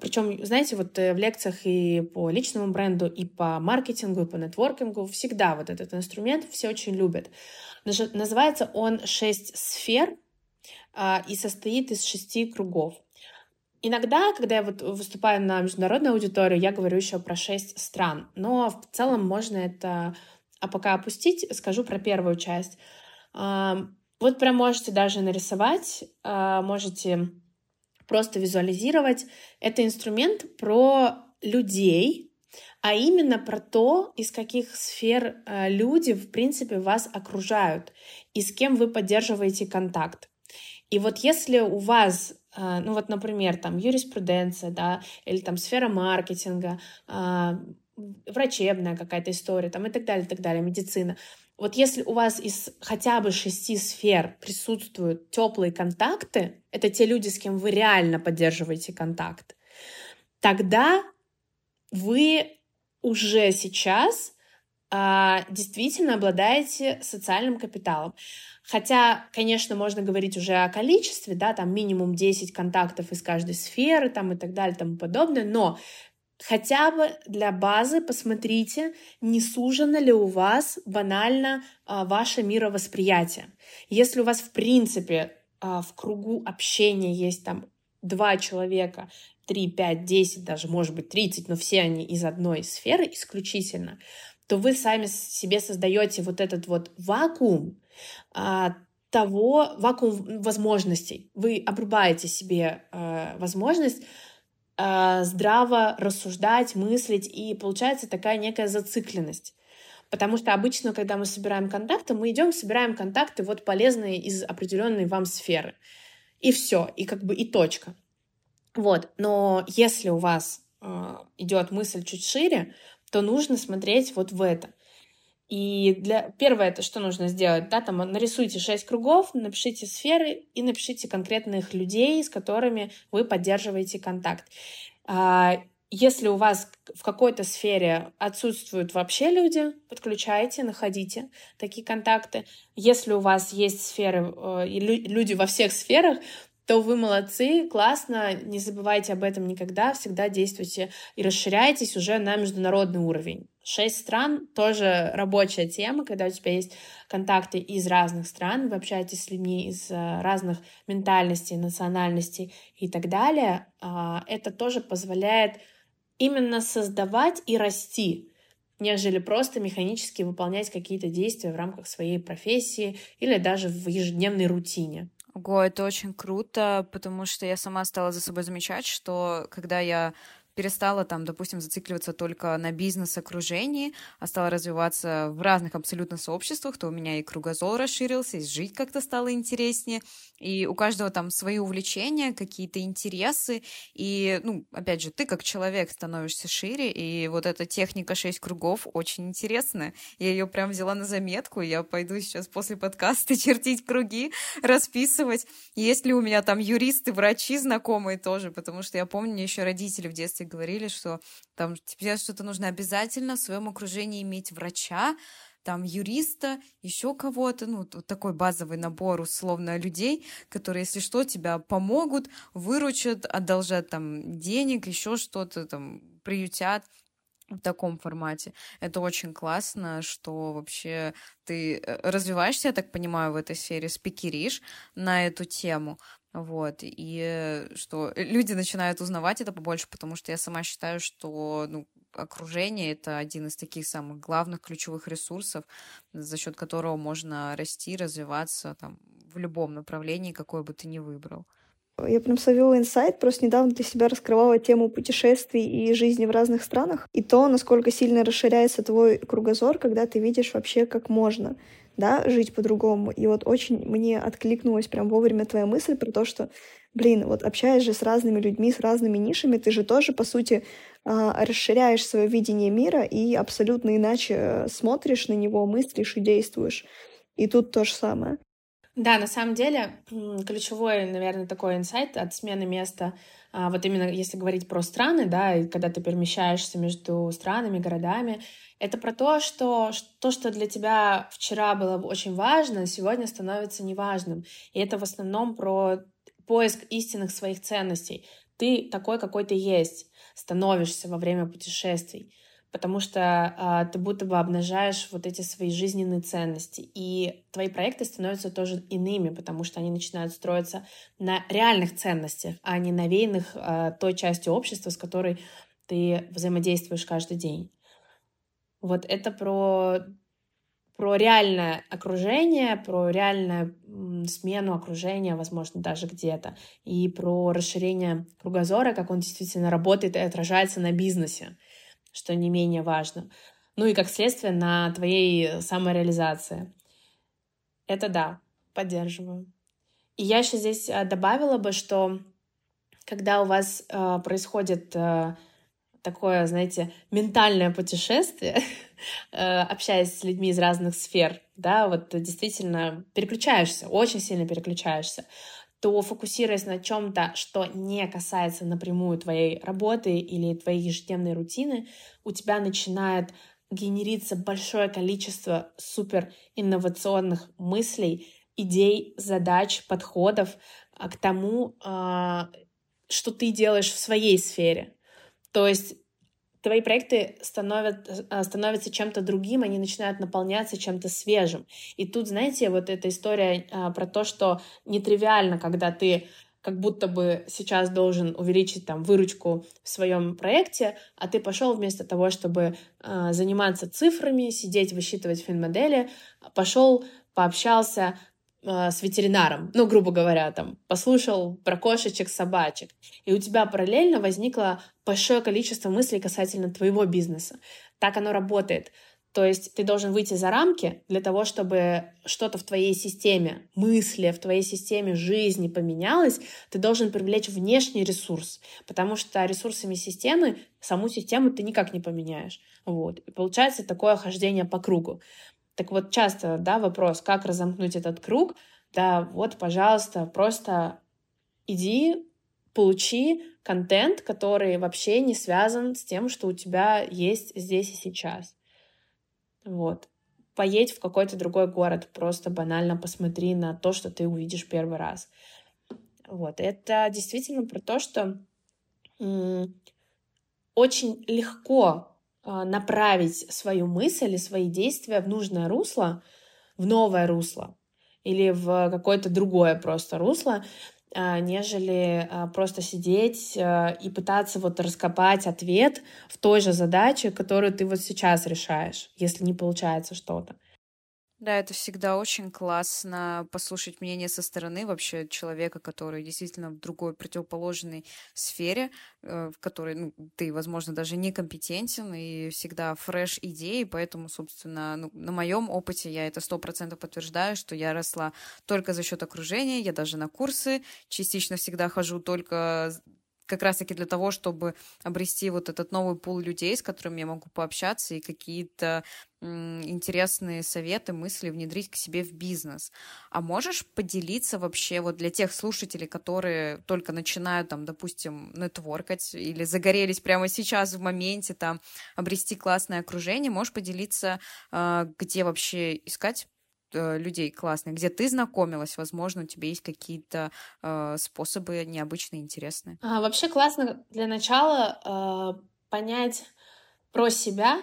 Причем, знаете, вот э, в лекциях и по личному бренду, и по маркетингу, и по нетворкингу всегда вот этот инструмент все очень любят. Называется он «Шесть сфер» и состоит из шести кругов. Иногда, когда я вот выступаю на международную аудиторию, я говорю еще про шесть стран, но в целом можно это а пока опустить, скажу про первую часть. Вот прям можете даже нарисовать, а, можете просто визуализировать. Это инструмент про людей, а именно про то, из каких сфер а, люди, в принципе, вас окружают и с кем вы поддерживаете контакт. И вот если у вас ну вот, например, там юриспруденция, да, или там сфера маркетинга, а, врачебная какая-то история, там и так далее, и так далее, медицина. Вот если у вас из хотя бы шести сфер присутствуют теплые контакты, это те люди, с кем вы реально поддерживаете контакт, тогда вы уже сейчас а, действительно обладаете социальным капиталом. Хотя, конечно, можно говорить уже о количестве, да, там минимум 10 контактов из каждой сферы, там и так далее, тому подобное, но хотя бы для базы посмотрите, не сужено ли у вас банально а, ваше мировосприятие. Если у вас, в принципе, а, в кругу общения есть там два человека, 3, 5, 10, даже, может быть, 30, но все они из одной сферы исключительно, то вы сами себе создаете вот этот вот вакуум а, того, вакуум возможностей. Вы обрубаете себе а, возможность а, здраво рассуждать, мыслить, и получается такая некая зацикленность. Потому что обычно, когда мы собираем контакты, мы идем, собираем контакты вот полезные из определенной вам сферы. И все, и как бы и точка. Вот. Но если у вас э, идет мысль чуть шире, то нужно смотреть вот в это. И для первое, это что нужно сделать, да, там нарисуйте шесть кругов, напишите сферы и напишите конкретных людей, с которыми вы поддерживаете контакт. А, если у вас в какой-то сфере отсутствуют вообще люди, подключайте, находите такие контакты. Если у вас есть сферы э, люди во всех сферах, то вы молодцы, классно, не забывайте об этом никогда, всегда действуйте и расширяйтесь уже на международный уровень. Шесть стран — тоже рабочая тема, когда у тебя есть контакты из разных стран, вы общаетесь с людьми из э, разных ментальностей, национальностей и так далее. А, это тоже позволяет именно создавать и расти, нежели просто механически выполнять какие-то действия в рамках своей профессии или даже в ежедневной рутине. Ого, это очень круто, потому что я сама стала за собой замечать, что когда я перестала там, допустим, зацикливаться только на бизнес-окружении, а стала развиваться в разных абсолютно сообществах, то у меня и кругозор расширился, и жить как-то стало интереснее, и у каждого там свои увлечения, какие-то интересы, и, ну, опять же, ты как человек становишься шире, и вот эта техника шесть кругов очень интересная. Я ее прям взяла на заметку, я пойду сейчас после подкаста чертить круги, расписывать. Есть ли у меня там юристы, врачи знакомые тоже, потому что я помню, мне еще родители в детстве говорили, что там тебе что-то нужно обязательно в своем окружении иметь врача, там юриста, еще кого-то, ну, вот такой базовый набор условно людей, которые, если что, тебя помогут, выручат, одолжат там денег, еще что-то там приютят в таком формате. Это очень классно, что вообще ты э, развиваешься, я так понимаю, в этой сфере, спикеришь на эту тему. Вот, и что люди начинают узнавать это побольше, потому что я сама считаю, что ну, окружение это один из таких самых главных ключевых ресурсов, за счет которого можно расти, развиваться там, в любом направлении, какое бы ты ни выбрал. Я прям словила инсайт, просто недавно для себя раскрывала тему путешествий и жизни в разных странах, и то, насколько сильно расширяется твой кругозор, когда ты видишь вообще, как можно да, жить по-другому. И вот очень мне откликнулась прям вовремя твоя мысль про то, что, блин, вот общаясь же с разными людьми, с разными нишами, ты же тоже, по сути, а, расширяешь свое видение мира и абсолютно иначе смотришь на него, мыслишь и действуешь. И тут то же самое. Да, на самом деле, ключевой, наверное, такой инсайт от смены места, а, вот именно если говорить про страны, да, и когда ты перемещаешься между странами, городами, это про то, что то, что для тебя вчера было очень важно, сегодня становится неважным. И это в основном про поиск истинных своих ценностей. Ты такой, какой ты есть, становишься во время путешествий потому что а, ты будто бы обнажаешь вот эти свои жизненные ценности. И твои проекты становятся тоже иными, потому что они начинают строиться на реальных ценностях, а не навеянных а, той частью общества, с которой ты взаимодействуешь каждый день. Вот это про, про реальное окружение, про реальную смену окружения, возможно, даже где-то, и про расширение кругозора, как он действительно работает и отражается на бизнесе что не менее важно. Ну и как следствие на твоей самореализации. Это да, поддерживаю. И я еще здесь э, добавила бы, что когда у вас э, происходит э, такое, знаете, ментальное путешествие, э, общаясь с людьми из разных сфер, да, вот действительно переключаешься, очень сильно переключаешься, то фокусируясь на чем-то, что не касается напрямую твоей работы или твоей ежедневной рутины, у тебя начинает генериться большое количество супер инновационных мыслей, идей, задач, подходов а, к тому, а, что ты делаешь в своей сфере. То есть твои проекты становят, э, становятся чем-то другим, они начинают наполняться чем-то свежим. И тут, знаете, вот эта история а, про то, что нетривиально, когда ты как будто бы сейчас должен увеличить там выручку в своем проекте, а ты пошел вместо того, чтобы э, заниматься цифрами, сидеть, высчитывать финмодели, пошел, пообщался э, с ветеринаром, ну, грубо говоря, там, послушал про кошечек, собачек, и у тебя параллельно возникло большое количество мыслей касательно твоего бизнеса. Так оно работает. То есть ты должен выйти за рамки для того, чтобы что-то в твоей системе мысли, в твоей системе жизни поменялось, ты должен привлечь внешний ресурс, потому что ресурсами системы саму систему ты никак не поменяешь. Вот. И получается такое хождение по кругу. Так вот, часто, да, вопрос, как разомкнуть этот круг, да, вот, пожалуйста, просто иди, получи контент, который вообще не связан с тем, что у тебя есть здесь и сейчас. Вот. Поедь в какой-то другой город, просто банально посмотри на то, что ты увидишь первый раз. Вот. Это действительно про то, что очень легко направить свою мысль и свои действия в нужное русло, в новое русло или в какое-то другое просто русло, а, нежели а, просто сидеть а, и пытаться вот раскопать ответ в той же задаче, которую ты вот сейчас решаешь, если не получается что-то. Да, это всегда очень классно послушать мнение со стороны вообще человека, который действительно в другой противоположной сфере, э, в которой ну, ты, возможно, даже некомпетентен и всегда фреш идеи, поэтому, собственно, ну, на моем опыте я это сто процентов подтверждаю, что я росла только за счет окружения, я даже на курсы частично всегда хожу только как раз-таки для того, чтобы обрести вот этот новый пул людей, с которыми я могу пообщаться и какие-то интересные советы, мысли внедрить к себе в бизнес. А можешь поделиться вообще вот для тех слушателей, которые только начинают там, допустим, нетворкать или загорелись прямо сейчас в моменте там обрести классное окружение, можешь поделиться, а, где вообще искать людей классных, где ты знакомилась, возможно, у тебя есть какие-то э, способы необычные, интересные. А, вообще классно для начала э, понять про себя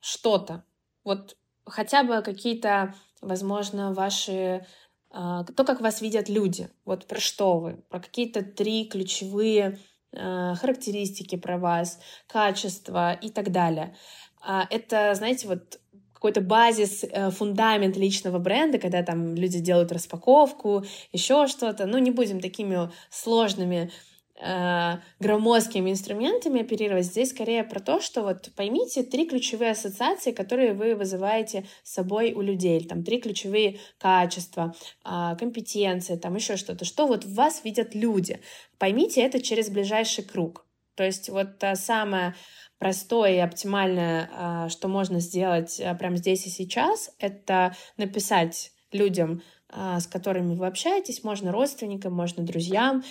что-то. Вот хотя бы какие-то, возможно, ваши э, то, как вас видят люди, вот про что вы, про какие-то три ключевые э, характеристики про вас, качества и так далее. А это, знаете, вот какой-то базис, э, фундамент личного бренда, когда там люди делают распаковку, еще что-то. Ну, не будем такими сложными э, громоздкими инструментами оперировать. Здесь скорее про то, что вот поймите три ключевые ассоциации, которые вы вызываете с собой у людей. Там три ключевые качества, э, компетенции, там еще что-то. Что вот в вас видят люди. Поймите это через ближайший круг. То есть вот та самая простое и оптимальное, а, что можно сделать а, прямо здесь и сейчас, это написать людям, а, с которыми вы общаетесь, можно родственникам, можно друзьям,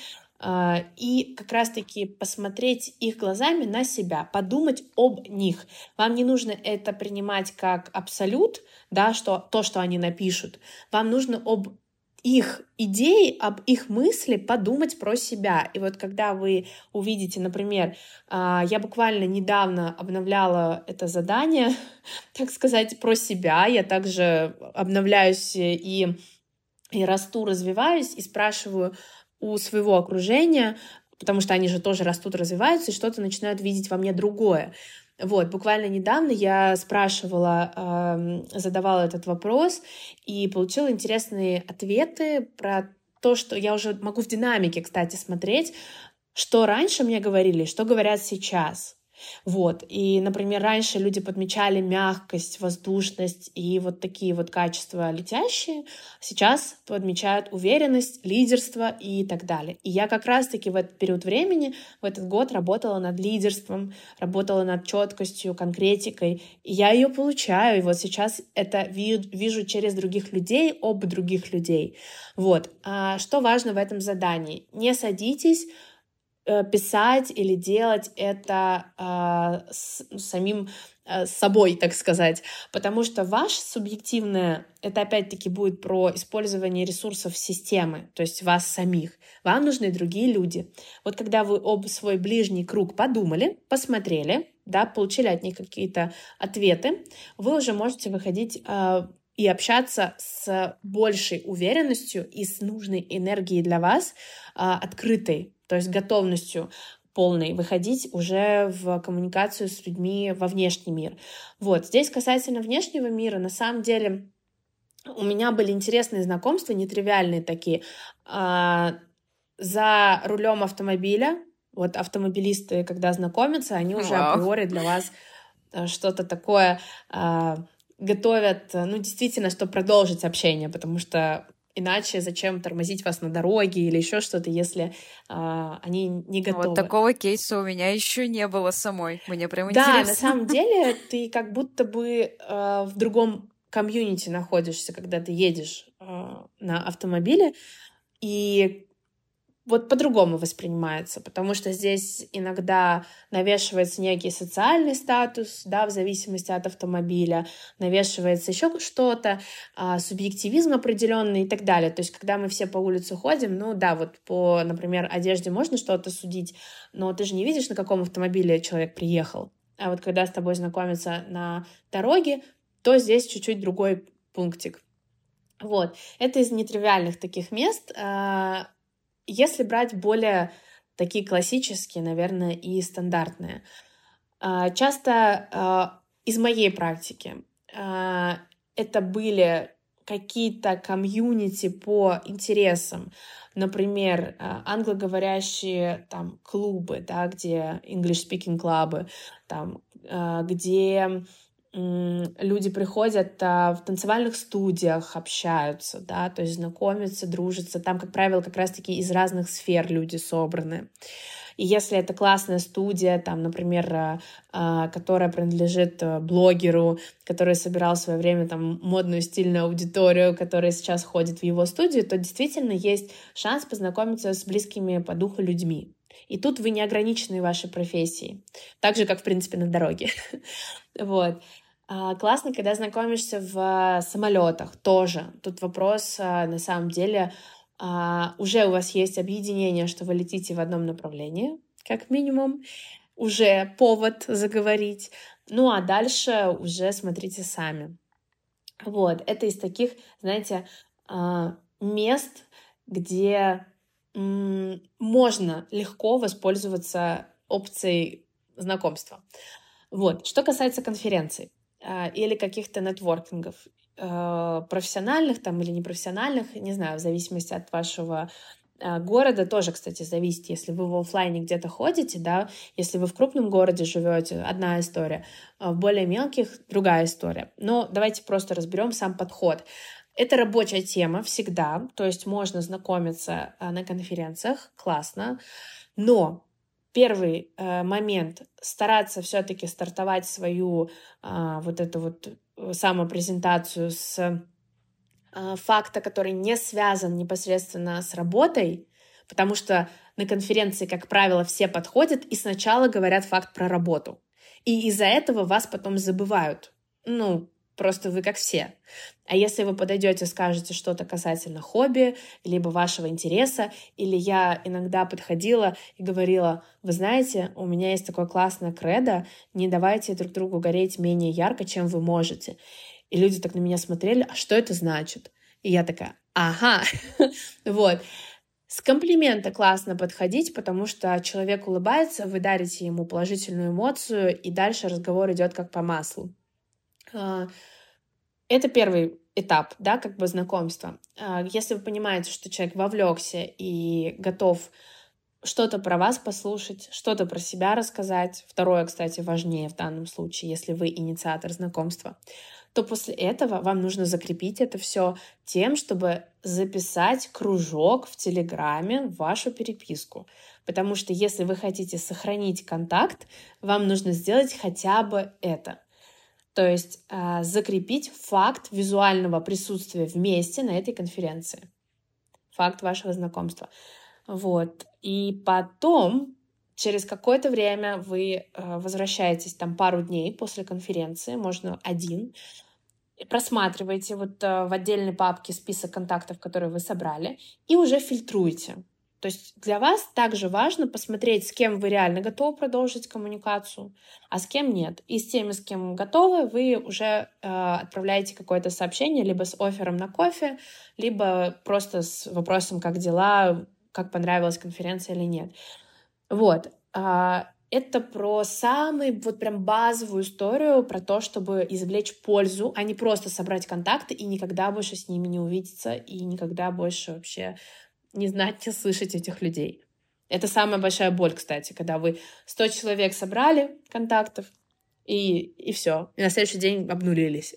и как раз-таки посмотреть их глазами на себя, подумать об них. Вам не нужно это принимать как абсолют, да, что то, что они напишут. Вам нужно об их идеи, об их мысли подумать про себя. И вот когда вы увидите, например, а, я буквально недавно обновляла это задание, так сказать, про себя, я также обновляюсь и, и расту, развиваюсь, и спрашиваю у своего окружения, потому что они же тоже растут, развиваются, и что-то начинают видеть во мне другое. Вот, буквально недавно я спрашивала, задавала этот вопрос и получила интересные ответы про то, что я уже могу в динамике, кстати, смотреть, что раньше мне говорили, что говорят сейчас. Вот. И, например, раньше люди подмечали мягкость, воздушность и вот такие вот качества летящие. Сейчас подмечают уверенность, лидерство и так далее. И я как раз-таки в этот период времени, в этот год работала над лидерством, работала над четкостью, конкретикой. И я ее получаю. И вот сейчас это вижу через других людей, об других людей. Вот. А что важно в этом задании? Не садитесь писать или делать это э, с, самим э, собой, так сказать, потому что ваше субъективное, это опять-таки будет про использование ресурсов системы, то есть вас самих. Вам нужны другие люди. Вот когда вы об свой ближний круг подумали, посмотрели, да, получили от них какие-то ответы, вы уже можете выходить э, и общаться с большей уверенностью и с нужной энергией для вас, а, открытой, то есть готовностью полной выходить уже в коммуникацию с людьми во внешний мир. Вот здесь касательно внешнего мира, на самом деле у меня были интересные знакомства, нетривиальные такие. А, за рулем автомобиля, вот автомобилисты, когда знакомятся, они уже Вау. априори для вас э, что-то такое а, готовят, э, ну, действительно, чтобы продолжить общение, потому что иначе зачем тормозить вас на дороге или еще что-то, если а, они не готовы. Вот такого кейса у меня еще не было самой. Мне прям да, интересно. Да, на самом деле ты как будто бы а, в другом комьюнити находишься, когда ты едешь а, на автомобиле, и вот по-другому воспринимается, потому что здесь иногда навешивается некий социальный статус, да, в зависимости от автомобиля, навешивается еще что-то, а, субъективизм определенный и так далее. То есть, когда мы все по улице ходим, ну да, вот по, например, одежде можно что-то судить, но ты же не видишь, на каком автомобиле человек приехал. А вот когда с тобой знакомятся на дороге, то здесь чуть-чуть другой пунктик. Вот, это из нетривиальных таких мест. Если брать более такие классические, наверное, и стандартные, а, часто а, из моей практики а, это были какие-то комьюнити по интересам, например, англоговорящие там клубы, да, где English speaking клубы, там, где люди приходят а, в танцевальных студиях, общаются, да, то есть знакомятся, дружатся. Там, как правило, как раз-таки из разных сфер люди собраны. И если это классная студия, там, например, а, а, которая принадлежит блогеру, который собирал в свое время там модную стильную аудиторию, которая сейчас ходит в его студию, то действительно есть шанс познакомиться с близкими по духу людьми. И тут вы не ограничены вашей профессией. Так же, как, в принципе, на дороге. вот. А, классно, когда знакомишься в самолетах тоже. Тут вопрос, а, на самом деле, а, уже у вас есть объединение, что вы летите в одном направлении, как минимум, уже повод заговорить. Ну а дальше уже смотрите сами. Вот, это из таких, знаете, мест, где можно легко воспользоваться опцией знакомства. Вот. Что касается конференций. А, или каких-то нетворкингов а, профессиональных там или непрофессиональных, не знаю, в зависимости от вашего а, города тоже, кстати, зависит, если вы в офлайне где-то ходите, да, если вы в крупном городе живете, одна история, в более мелких другая история. Но давайте просто разберем сам подход. Это рабочая тема всегда, то есть можно знакомиться на конференциях, классно, но первый э, момент стараться все-таки стартовать свою э, вот эту вот э, самопрезентацию с э, факта, который не связан непосредственно с работой, потому что на конференции, как правило, все подходят и сначала говорят факт про работу. И из-за этого вас потом забывают. Ну, Просто вы как все. А если вы подойдете, скажете что-то касательно хобби, либо вашего интереса, или я иногда подходила и говорила, вы знаете, у меня есть такое классное кредо, не давайте друг другу гореть менее ярко, чем вы можете. И люди так на меня смотрели, а что это значит? И я такая, ага, вот. С комплимента классно подходить, потому что человек улыбается, вы дарите ему положительную эмоцию, и дальше разговор идет как по маслу. А, это первый этап, да, как бы знакомства. А, если вы понимаете, что человек вовлекся и готов что-то про вас послушать, что-то про себя рассказать, второе, кстати, важнее в данном случае, если вы инициатор знакомства, то после этого вам нужно закрепить это все тем, чтобы записать кружок в Телеграме в вашу переписку. Потому что если вы хотите сохранить контакт, вам нужно сделать хотя бы это. То есть э, закрепить факт визуального присутствия вместе на этой конференции. Факт вашего знакомства. Вот. И потом, через какое-то время вы э, возвращаетесь там пару дней после конференции, можно один, просматриваете вот э, в отдельной папке список контактов, которые вы собрали, и уже фильтруете. То есть для вас также важно посмотреть, с кем вы реально готовы продолжить коммуникацию, а с кем нет. И с теми, с кем готовы, вы уже э, отправляете какое-то сообщение либо с оффером на кофе, либо просто с вопросом, как дела, как понравилась конференция или нет. Вот. Э, это про самую вот прям базовую историю, про то, чтобы извлечь пользу, а не просто собрать контакты и никогда больше с ними не увидеться и никогда больше вообще не знать, не слышать этих людей. Это самая большая боль, кстати, когда вы 100 человек собрали контактов, и, и все. И на следующий день обнулились.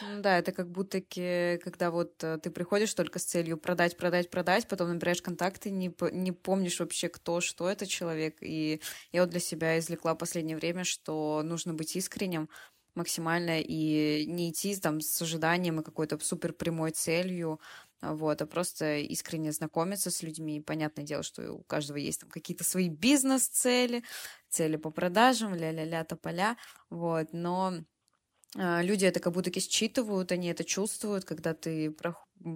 Ну, да, это как будто когда вот э, ты приходишь только с целью продать, продать, продать, потом набираешь контакты, не, не помнишь вообще, кто, что это человек. И я вот для себя извлекла последнее время, что нужно быть искренним максимально и не идти там с ожиданием и какой-то супер прямой целью, вот, а просто искренне знакомиться с людьми. Понятное дело, что у каждого есть там какие-то свои бизнес-цели, цели по продажам, ля-ля-ля, тополя, вот, но а, люди это как будто считывают, они это чувствуют, когда ты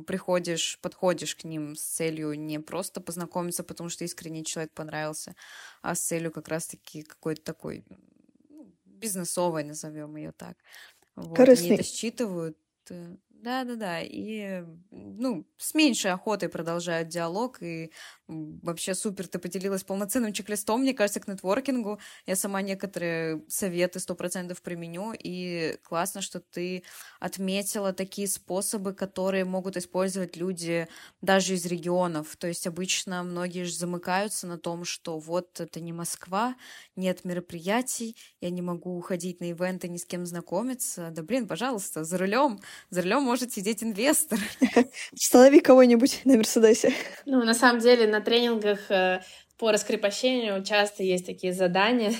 приходишь, подходишь к ним с целью не просто познакомиться, потому что искренне человек понравился, а с целью как раз-таки какой-то такой ну, бизнесовой, назовем ее так. Вот. Корыстный. Они это считывают. Да-да-да, и, ну, с меньшей охотой продолжают диалог, и вообще супер, ты поделилась полноценным чек-листом, мне кажется, к нетворкингу. Я сама некоторые советы сто процентов применю, и классно, что ты отметила такие способы, которые могут использовать люди даже из регионов. То есть обычно многие же замыкаются на том, что вот это не Москва, нет мероприятий, я не могу уходить на ивенты, ни с кем знакомиться. Да блин, пожалуйста, за рулем, за рулем может сидеть инвестор. Останови кого-нибудь на Мерседесе. Ну, на самом деле, на тренингах э, по раскрепощению часто есть такие задания э,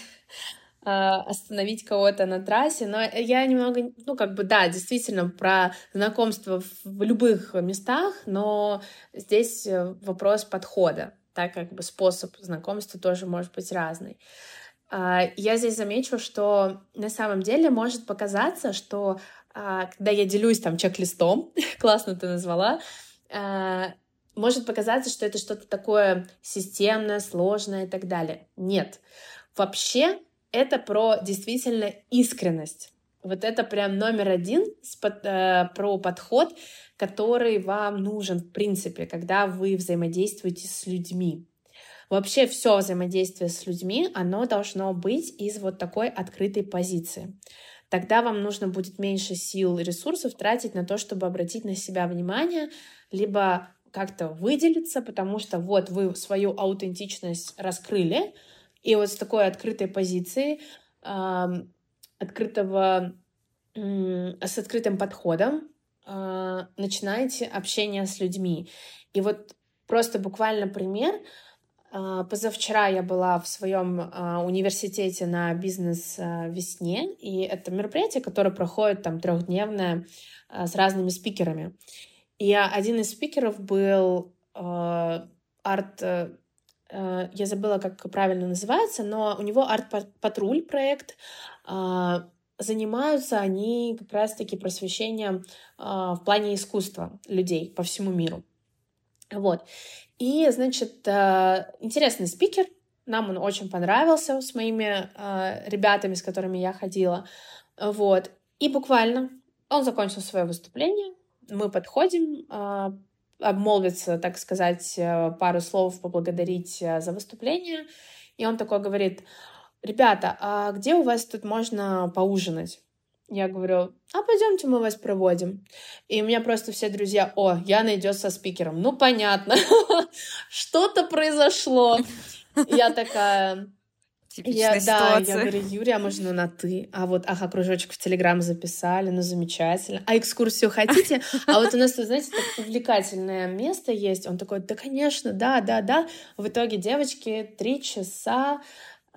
остановить кого-то на трассе, но я немного, ну, как бы, да, действительно, про знакомство в любых местах, но здесь э, вопрос подхода, так как бы способ знакомства тоже может быть разный. А, я здесь замечу, что на самом деле может показаться, что когда я делюсь там чек-листом, классно ты назвала, а, может показаться, что это что-то такое системное, сложное и так далее. Нет. Вообще это про действительно искренность. Вот это прям номер один э, про подход, который вам нужен, в принципе, когда вы взаимодействуете с людьми. Вообще все взаимодействие с людьми, оно должно быть из вот такой открытой позиции тогда вам нужно будет меньше сил и ресурсов тратить на то, чтобы обратить на себя внимание, либо как-то выделиться, потому что вот вы свою аутентичность раскрыли, и вот с такой открытой позиции, открытого, с открытым подходом э, начинаете общение с людьми. И вот просто буквально пример — а, позавчера я была в своем а, университете на бизнес-весне, и это мероприятие, которое проходит там трехдневное а, с разными спикерами. И один из спикеров был арт... Я забыла, как правильно называется, но у него арт-патруль проект. Занимаются они как раз-таки просвещением в плане искусства людей по всему миру. Вот. И, значит, э, интересный спикер. Нам он очень понравился с моими э, ребятами, с которыми я ходила. Вот. И буквально он закончил свое выступление. Мы подходим, э, обмолвиться, так сказать, пару слов, поблагодарить за выступление. И он такой говорит, ребята, а где у вас тут можно поужинать? Я говорю, а пойдемте мы вас проводим. И у меня просто все друзья, о, Яна идет со спикером. Ну, понятно, что-то произошло. Я такая... Я, да, я говорю, Юрия, а можно на ты? А вот, ага, кружочек в Телеграм записали, ну замечательно. А экскурсию хотите? А вот у нас, вы знаете, так увлекательное место есть. Он такой, да, конечно, да, да, да. В итоге девочки три часа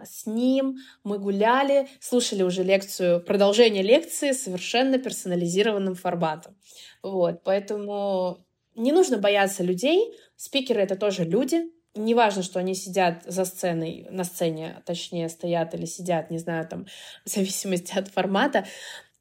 с ним, мы гуляли, слушали уже лекцию, продолжение лекции совершенно персонализированным форматом. Вот, поэтому не нужно бояться людей, спикеры — это тоже люди, Неважно, что они сидят за сценой, на сцене, точнее, стоят или сидят, не знаю, там, в зависимости от формата,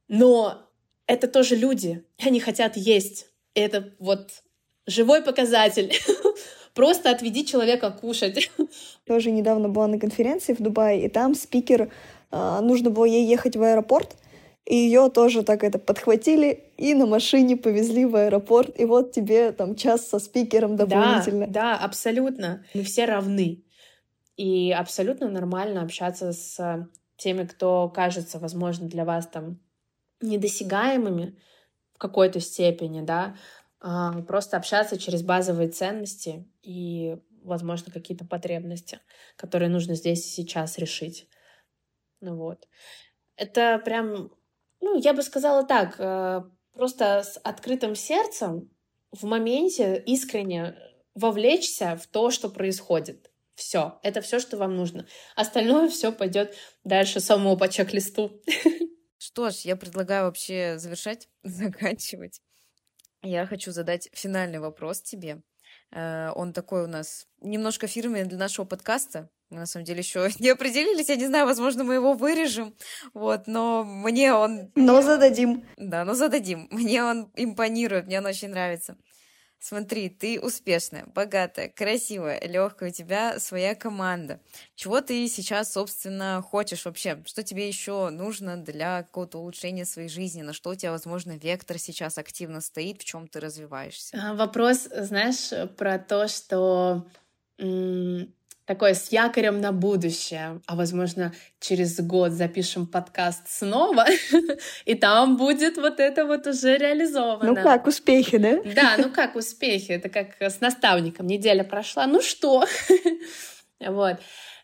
но это тоже люди, они хотят есть. Это вот живой показатель Просто отведи человека кушать. Тоже недавно была на конференции в Дубае, и там спикер, э, нужно было ей ехать в аэропорт, и ее тоже так это подхватили и на машине повезли в аэропорт. И вот тебе там час со спикером дополнительно. Да, да, абсолютно. Мы все равны. И абсолютно нормально общаться с теми, кто кажется, возможно, для вас там недосягаемыми в какой-то степени, да, а, просто общаться через базовые ценности и, возможно, какие-то потребности, которые нужно здесь и сейчас решить. Ну вот. Это прям ну, я бы сказала так, э, просто с открытым сердцем в моменте искренне вовлечься в то, что происходит. Все, это все, что вам нужно. Остальное все пойдет дальше самому по чек-листу. Что ж, я предлагаю вообще завершать, заканчивать. Я хочу задать финальный вопрос тебе. Э, он такой у нас немножко фирменный для нашего подкаста. Мы на самом деле еще не определились. Я не знаю, возможно, мы его вырежем. Вот, но мне он... Но зададим. Да, но зададим. Мне он импонирует, мне он очень нравится. Смотри, ты успешная, богатая, красивая, легкая, у тебя своя команда. Чего ты сейчас, собственно, хочешь вообще? Что тебе еще нужно для какого-то улучшения своей жизни? На что у тебя, возможно, вектор сейчас активно стоит, в чем ты развиваешься? А, вопрос, знаешь, про то, что такое с якорем на будущее, а возможно через год запишем подкаст снова, и там будет вот это вот уже реализовано. Ну как успехи, да? Да, ну как успехи, это как с наставником, неделя прошла, ну что? Вот.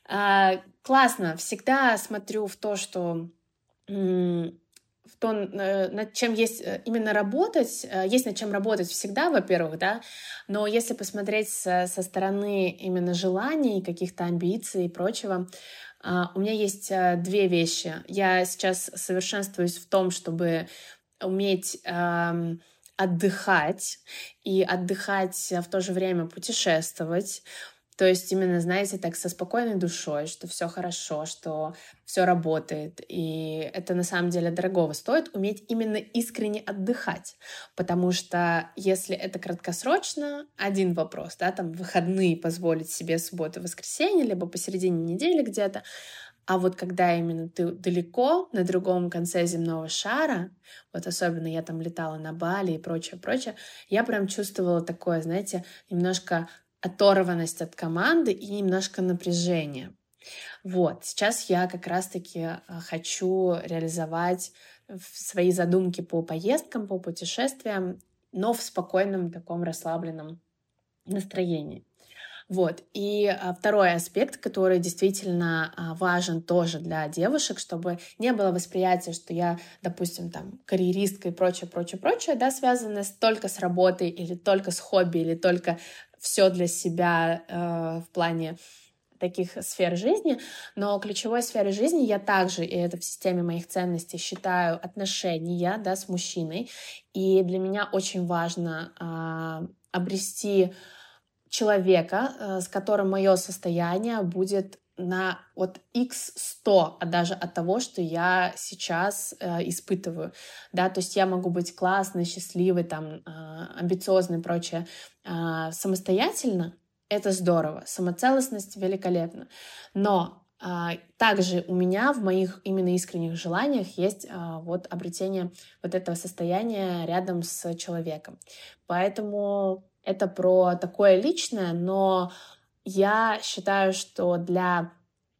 А, классно, всегда смотрю в то, что то, э, над чем есть э, именно работать, э, есть над чем работать всегда, во-первых, да, но если посмотреть со, со стороны именно желаний, каких-то амбиций и прочего, а, у меня есть две вещи. Я сейчас совершенствуюсь в том, чтобы уметь эм, отдыхать и отдыхать в то же время путешествовать. То есть именно, знаете, так со спокойной душой, что все хорошо, что все работает. И это на самом деле дорогого стоит уметь именно искренне отдыхать. Потому что если это краткосрочно, один вопрос, да, там выходные позволить себе субботу, воскресенье, либо посередине недели где-то, а вот когда именно ты далеко, на другом конце земного шара, вот особенно я там летала на Бали и прочее, прочее, я прям чувствовала такое, знаете, немножко оторванность от команды и немножко напряжение. Вот, сейчас я как раз-таки э, хочу реализовать свои задумки по поездкам, по путешествиям, но в спокойном таком расслабленном настроении. Вот. И а, второй аспект, который действительно а, важен тоже для девушек, чтобы не было восприятия, что я, допустим, там, карьеристка и прочее, прочее, прочее, да, связанное только с работой или только с хобби, или только все для себя э, в плане таких сфер жизни, но ключевой сферой жизни я также, и это в системе моих ценностей, считаю отношения да, с мужчиной. И для меня очень важно э, обрести человека, э, с которым мое состояние будет на от x 100, а даже от того, что я сейчас э, испытываю, да, то есть я могу быть классной, счастливой, там, э, амбициозной и прочее э, самостоятельно, это здорово, самоцелостность великолепна, но э, также у меня в моих именно искренних желаниях есть э, вот обретение вот этого состояния рядом с человеком, поэтому это про такое личное, но я считаю, что для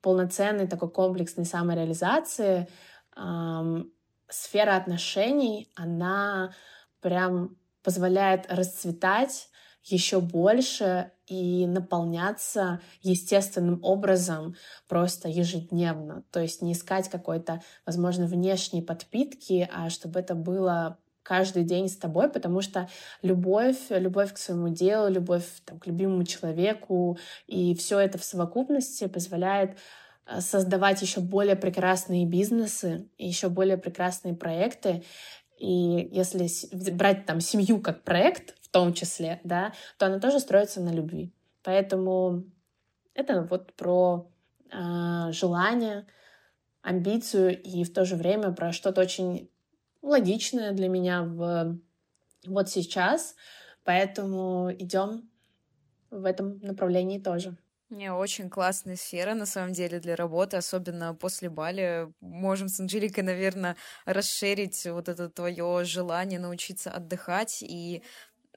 полноценной такой комплексной самореализации эм, сфера отношений, она прям позволяет расцветать еще больше и наполняться естественным образом просто ежедневно. То есть не искать какой-то, возможно, внешней подпитки, а чтобы это было каждый день с тобой, потому что любовь, любовь к своему делу, любовь там, к любимому человеку и все это в совокупности позволяет э, создавать еще более прекрасные бизнесы, еще более прекрасные проекты. И если брать там семью как проект, в том числе, да, то она тоже строится на любви. Поэтому это вот про э, желание, амбицию и в то же время про что-то очень логичное для меня в вот сейчас. Поэтому идем в этом направлении тоже. Не, очень классная сфера, на самом деле, для работы, особенно после Бали. Можем с Анжеликой, наверное, расширить вот это твое желание научиться отдыхать и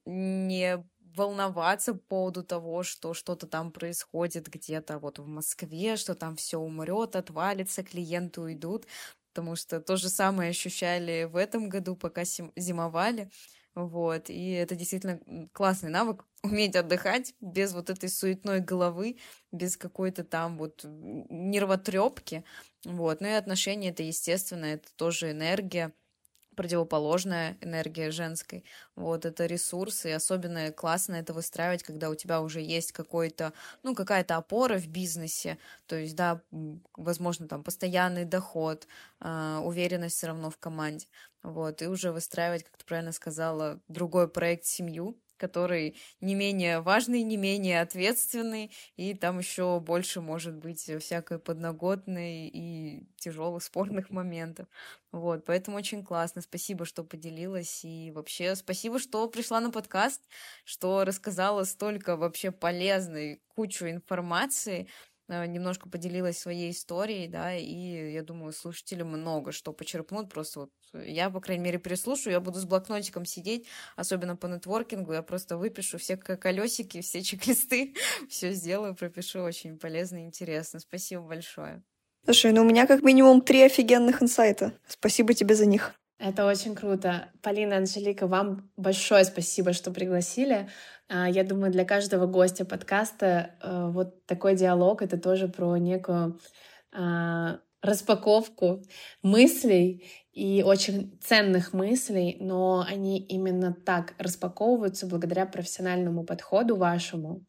не волноваться по поводу того, что что-то там происходит где-то вот в Москве, что там все умрет, отвалится, клиенты уйдут, потому что то же самое ощущали в этом году, пока зимовали. Вот, и это действительно классный навык, уметь отдыхать без вот этой суетной головы, без какой-то там вот нервотрепки. Вот, ну и отношения это естественно, это тоже энергия, противоположная энергия женской. Вот, это ресурсы, и особенно классно это выстраивать, когда у тебя уже есть какой-то, ну, какая-то опора в бизнесе, то есть, да, возможно, там, постоянный доход, э, уверенность все равно в команде, вот, и уже выстраивать, как ты правильно сказала, другой проект семью, который не менее важный, не менее ответственный, и там еще больше может быть всякой подноготной и тяжелых спорных моментов. Вот, поэтому очень классно. Спасибо, что поделилась. И вообще спасибо, что пришла на подкаст, что рассказала столько вообще полезной кучу информации. Э, немножко поделилась своей историей, да, и я думаю, слушатели много что почерпнут. Просто вот я, по крайней мере, переслушаю, я буду с блокнотиком сидеть, особенно по нетворкингу, я просто выпишу все колесики, все чек-листы, все сделаю, пропишу. Очень полезно и интересно. Спасибо большое. Слушай, ну у меня как минимум три офигенных инсайта. Спасибо тебе за них. Это очень круто. Полина, Анжелика, вам большое спасибо, что пригласили. А, я думаю, для каждого гостя подкаста э, вот такой диалог — это тоже про некую а, распаковку мыслей и очень ценных мыслей, но они именно так распаковываются благодаря профессиональному подходу вашему,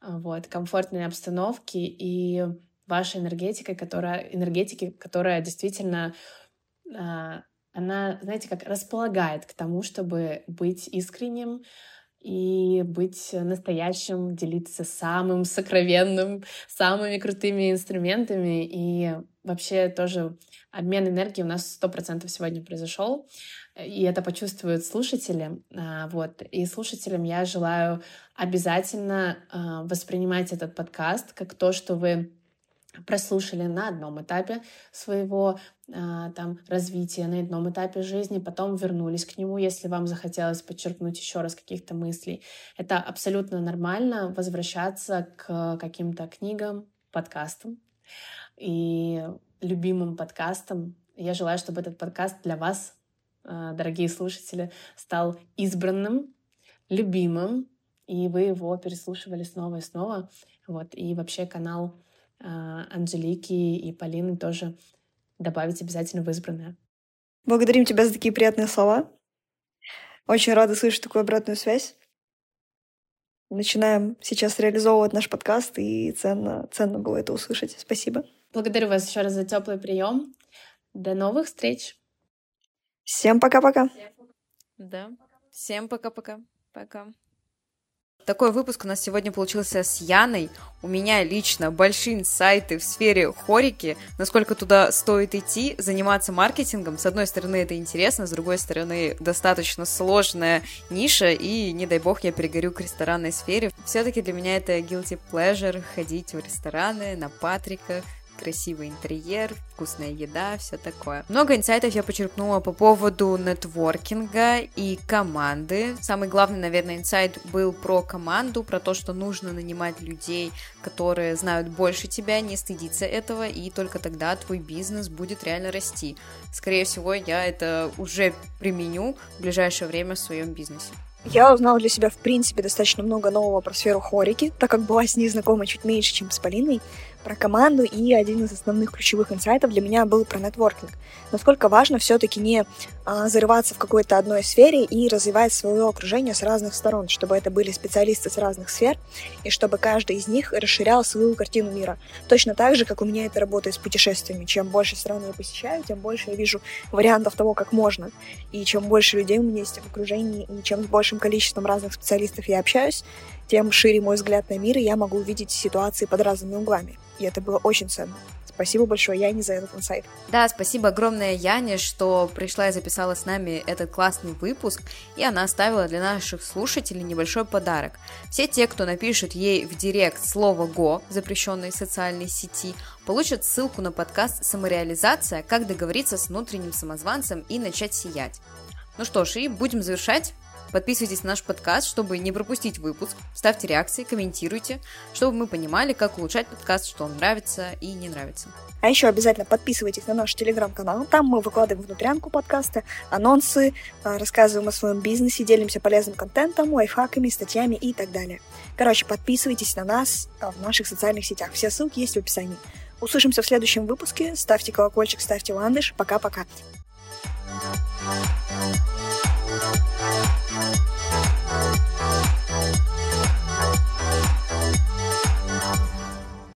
а, вот, комфортной обстановке и вашей энергетикой, которая, энергетики, которая действительно она, знаете, как располагает к тому, чтобы быть искренним и быть настоящим, делиться самым сокровенным, самыми крутыми инструментами. И вообще тоже обмен энергией у нас сто процентов сегодня произошел. И это почувствуют слушатели. А, вот. И слушателям я желаю обязательно а, воспринимать этот подкаст как то, что вы прослушали на одном этапе своего там развития, на одном этапе жизни, потом вернулись к нему, если вам захотелось подчеркнуть еще раз каких-то мыслей. Это абсолютно нормально возвращаться к каким-то книгам, подкастам и любимым подкастам. Я желаю, чтобы этот подкаст для вас, э, дорогие слушатели, стал избранным, любимым, и вы его переслушивали снова и снова. Вот, и вообще канал а, Анжелики и Полины тоже добавить обязательно в избранное. Благодарим тебя за такие приятные слова. Очень рада слышать такую обратную связь. Начинаем сейчас реализовывать наш подкаст, и ценно, ценно было это услышать. Спасибо. Благодарю вас еще раз за теплый прием. До новых встреч. Всем пока-пока. Да. Всем пока-пока. Пока. -пока. пока. Такой выпуск у нас сегодня получился с Яной. У меня лично большие инсайты в сфере хорики, насколько туда стоит идти, заниматься маркетингом. С одной стороны, это интересно, с другой стороны, достаточно сложная ниша, и, не дай бог, я перегорю к ресторанной сфере. Все-таки для меня это guilty pleasure ходить в рестораны, на Патриках, красивый интерьер, вкусная еда, все такое. Много инсайтов я почерпнула по поводу нетворкинга и команды. Самый главный, наверное, инсайт был про команду, про то, что нужно нанимать людей, которые знают больше тебя, не стыдиться этого, и только тогда твой бизнес будет реально расти. Скорее всего, я это уже применю в ближайшее время в своем бизнесе. Я узнала для себя, в принципе, достаточно много нового про сферу хорики, так как была с ней знакома чуть меньше, чем с Полиной про команду, и один из основных ключевых инсайтов для меня был про нетворкинг. Насколько важно все-таки не а, зарываться в какой-то одной сфере и развивать свое окружение с разных сторон, чтобы это были специалисты с разных сфер, и чтобы каждый из них расширял свою картину мира. Точно так же, как у меня это работает с путешествиями. Чем больше стран я посещаю, тем больше я вижу вариантов того, как можно. И чем больше людей у меня есть в окружении, и чем с большим количеством разных специалистов я общаюсь, тем шире мой взгляд на мир, и я могу увидеть ситуации под разными углами. И это было очень ценно. Спасибо большое, Яне, за этот инсайт. Да, спасибо огромное Яне, что пришла и записала с нами этот классный выпуск, и она оставила для наших слушателей небольшой подарок. Все те, кто напишет ей в директ слово «го», запрещенной социальной сети, получат ссылку на подкаст «Самореализация. Как договориться с внутренним самозванцем и начать сиять». Ну что ж, и будем завершать. Подписывайтесь на наш подкаст, чтобы не пропустить выпуск. Ставьте реакции, комментируйте, чтобы мы понимали, как улучшать подкаст, что вам нравится и не нравится. А еще обязательно подписывайтесь на наш телеграм-канал. Там мы выкладываем внутрянку подкаста, анонсы, а, рассказываем о своем бизнесе, делимся полезным контентом, лайфхаками, статьями и так далее. Короче, подписывайтесь на нас а, в наших социальных сетях. Все ссылки есть в описании. Услышимся в следующем выпуске. Ставьте колокольчик, ставьте ландыш. Пока-пока. thank you Bye.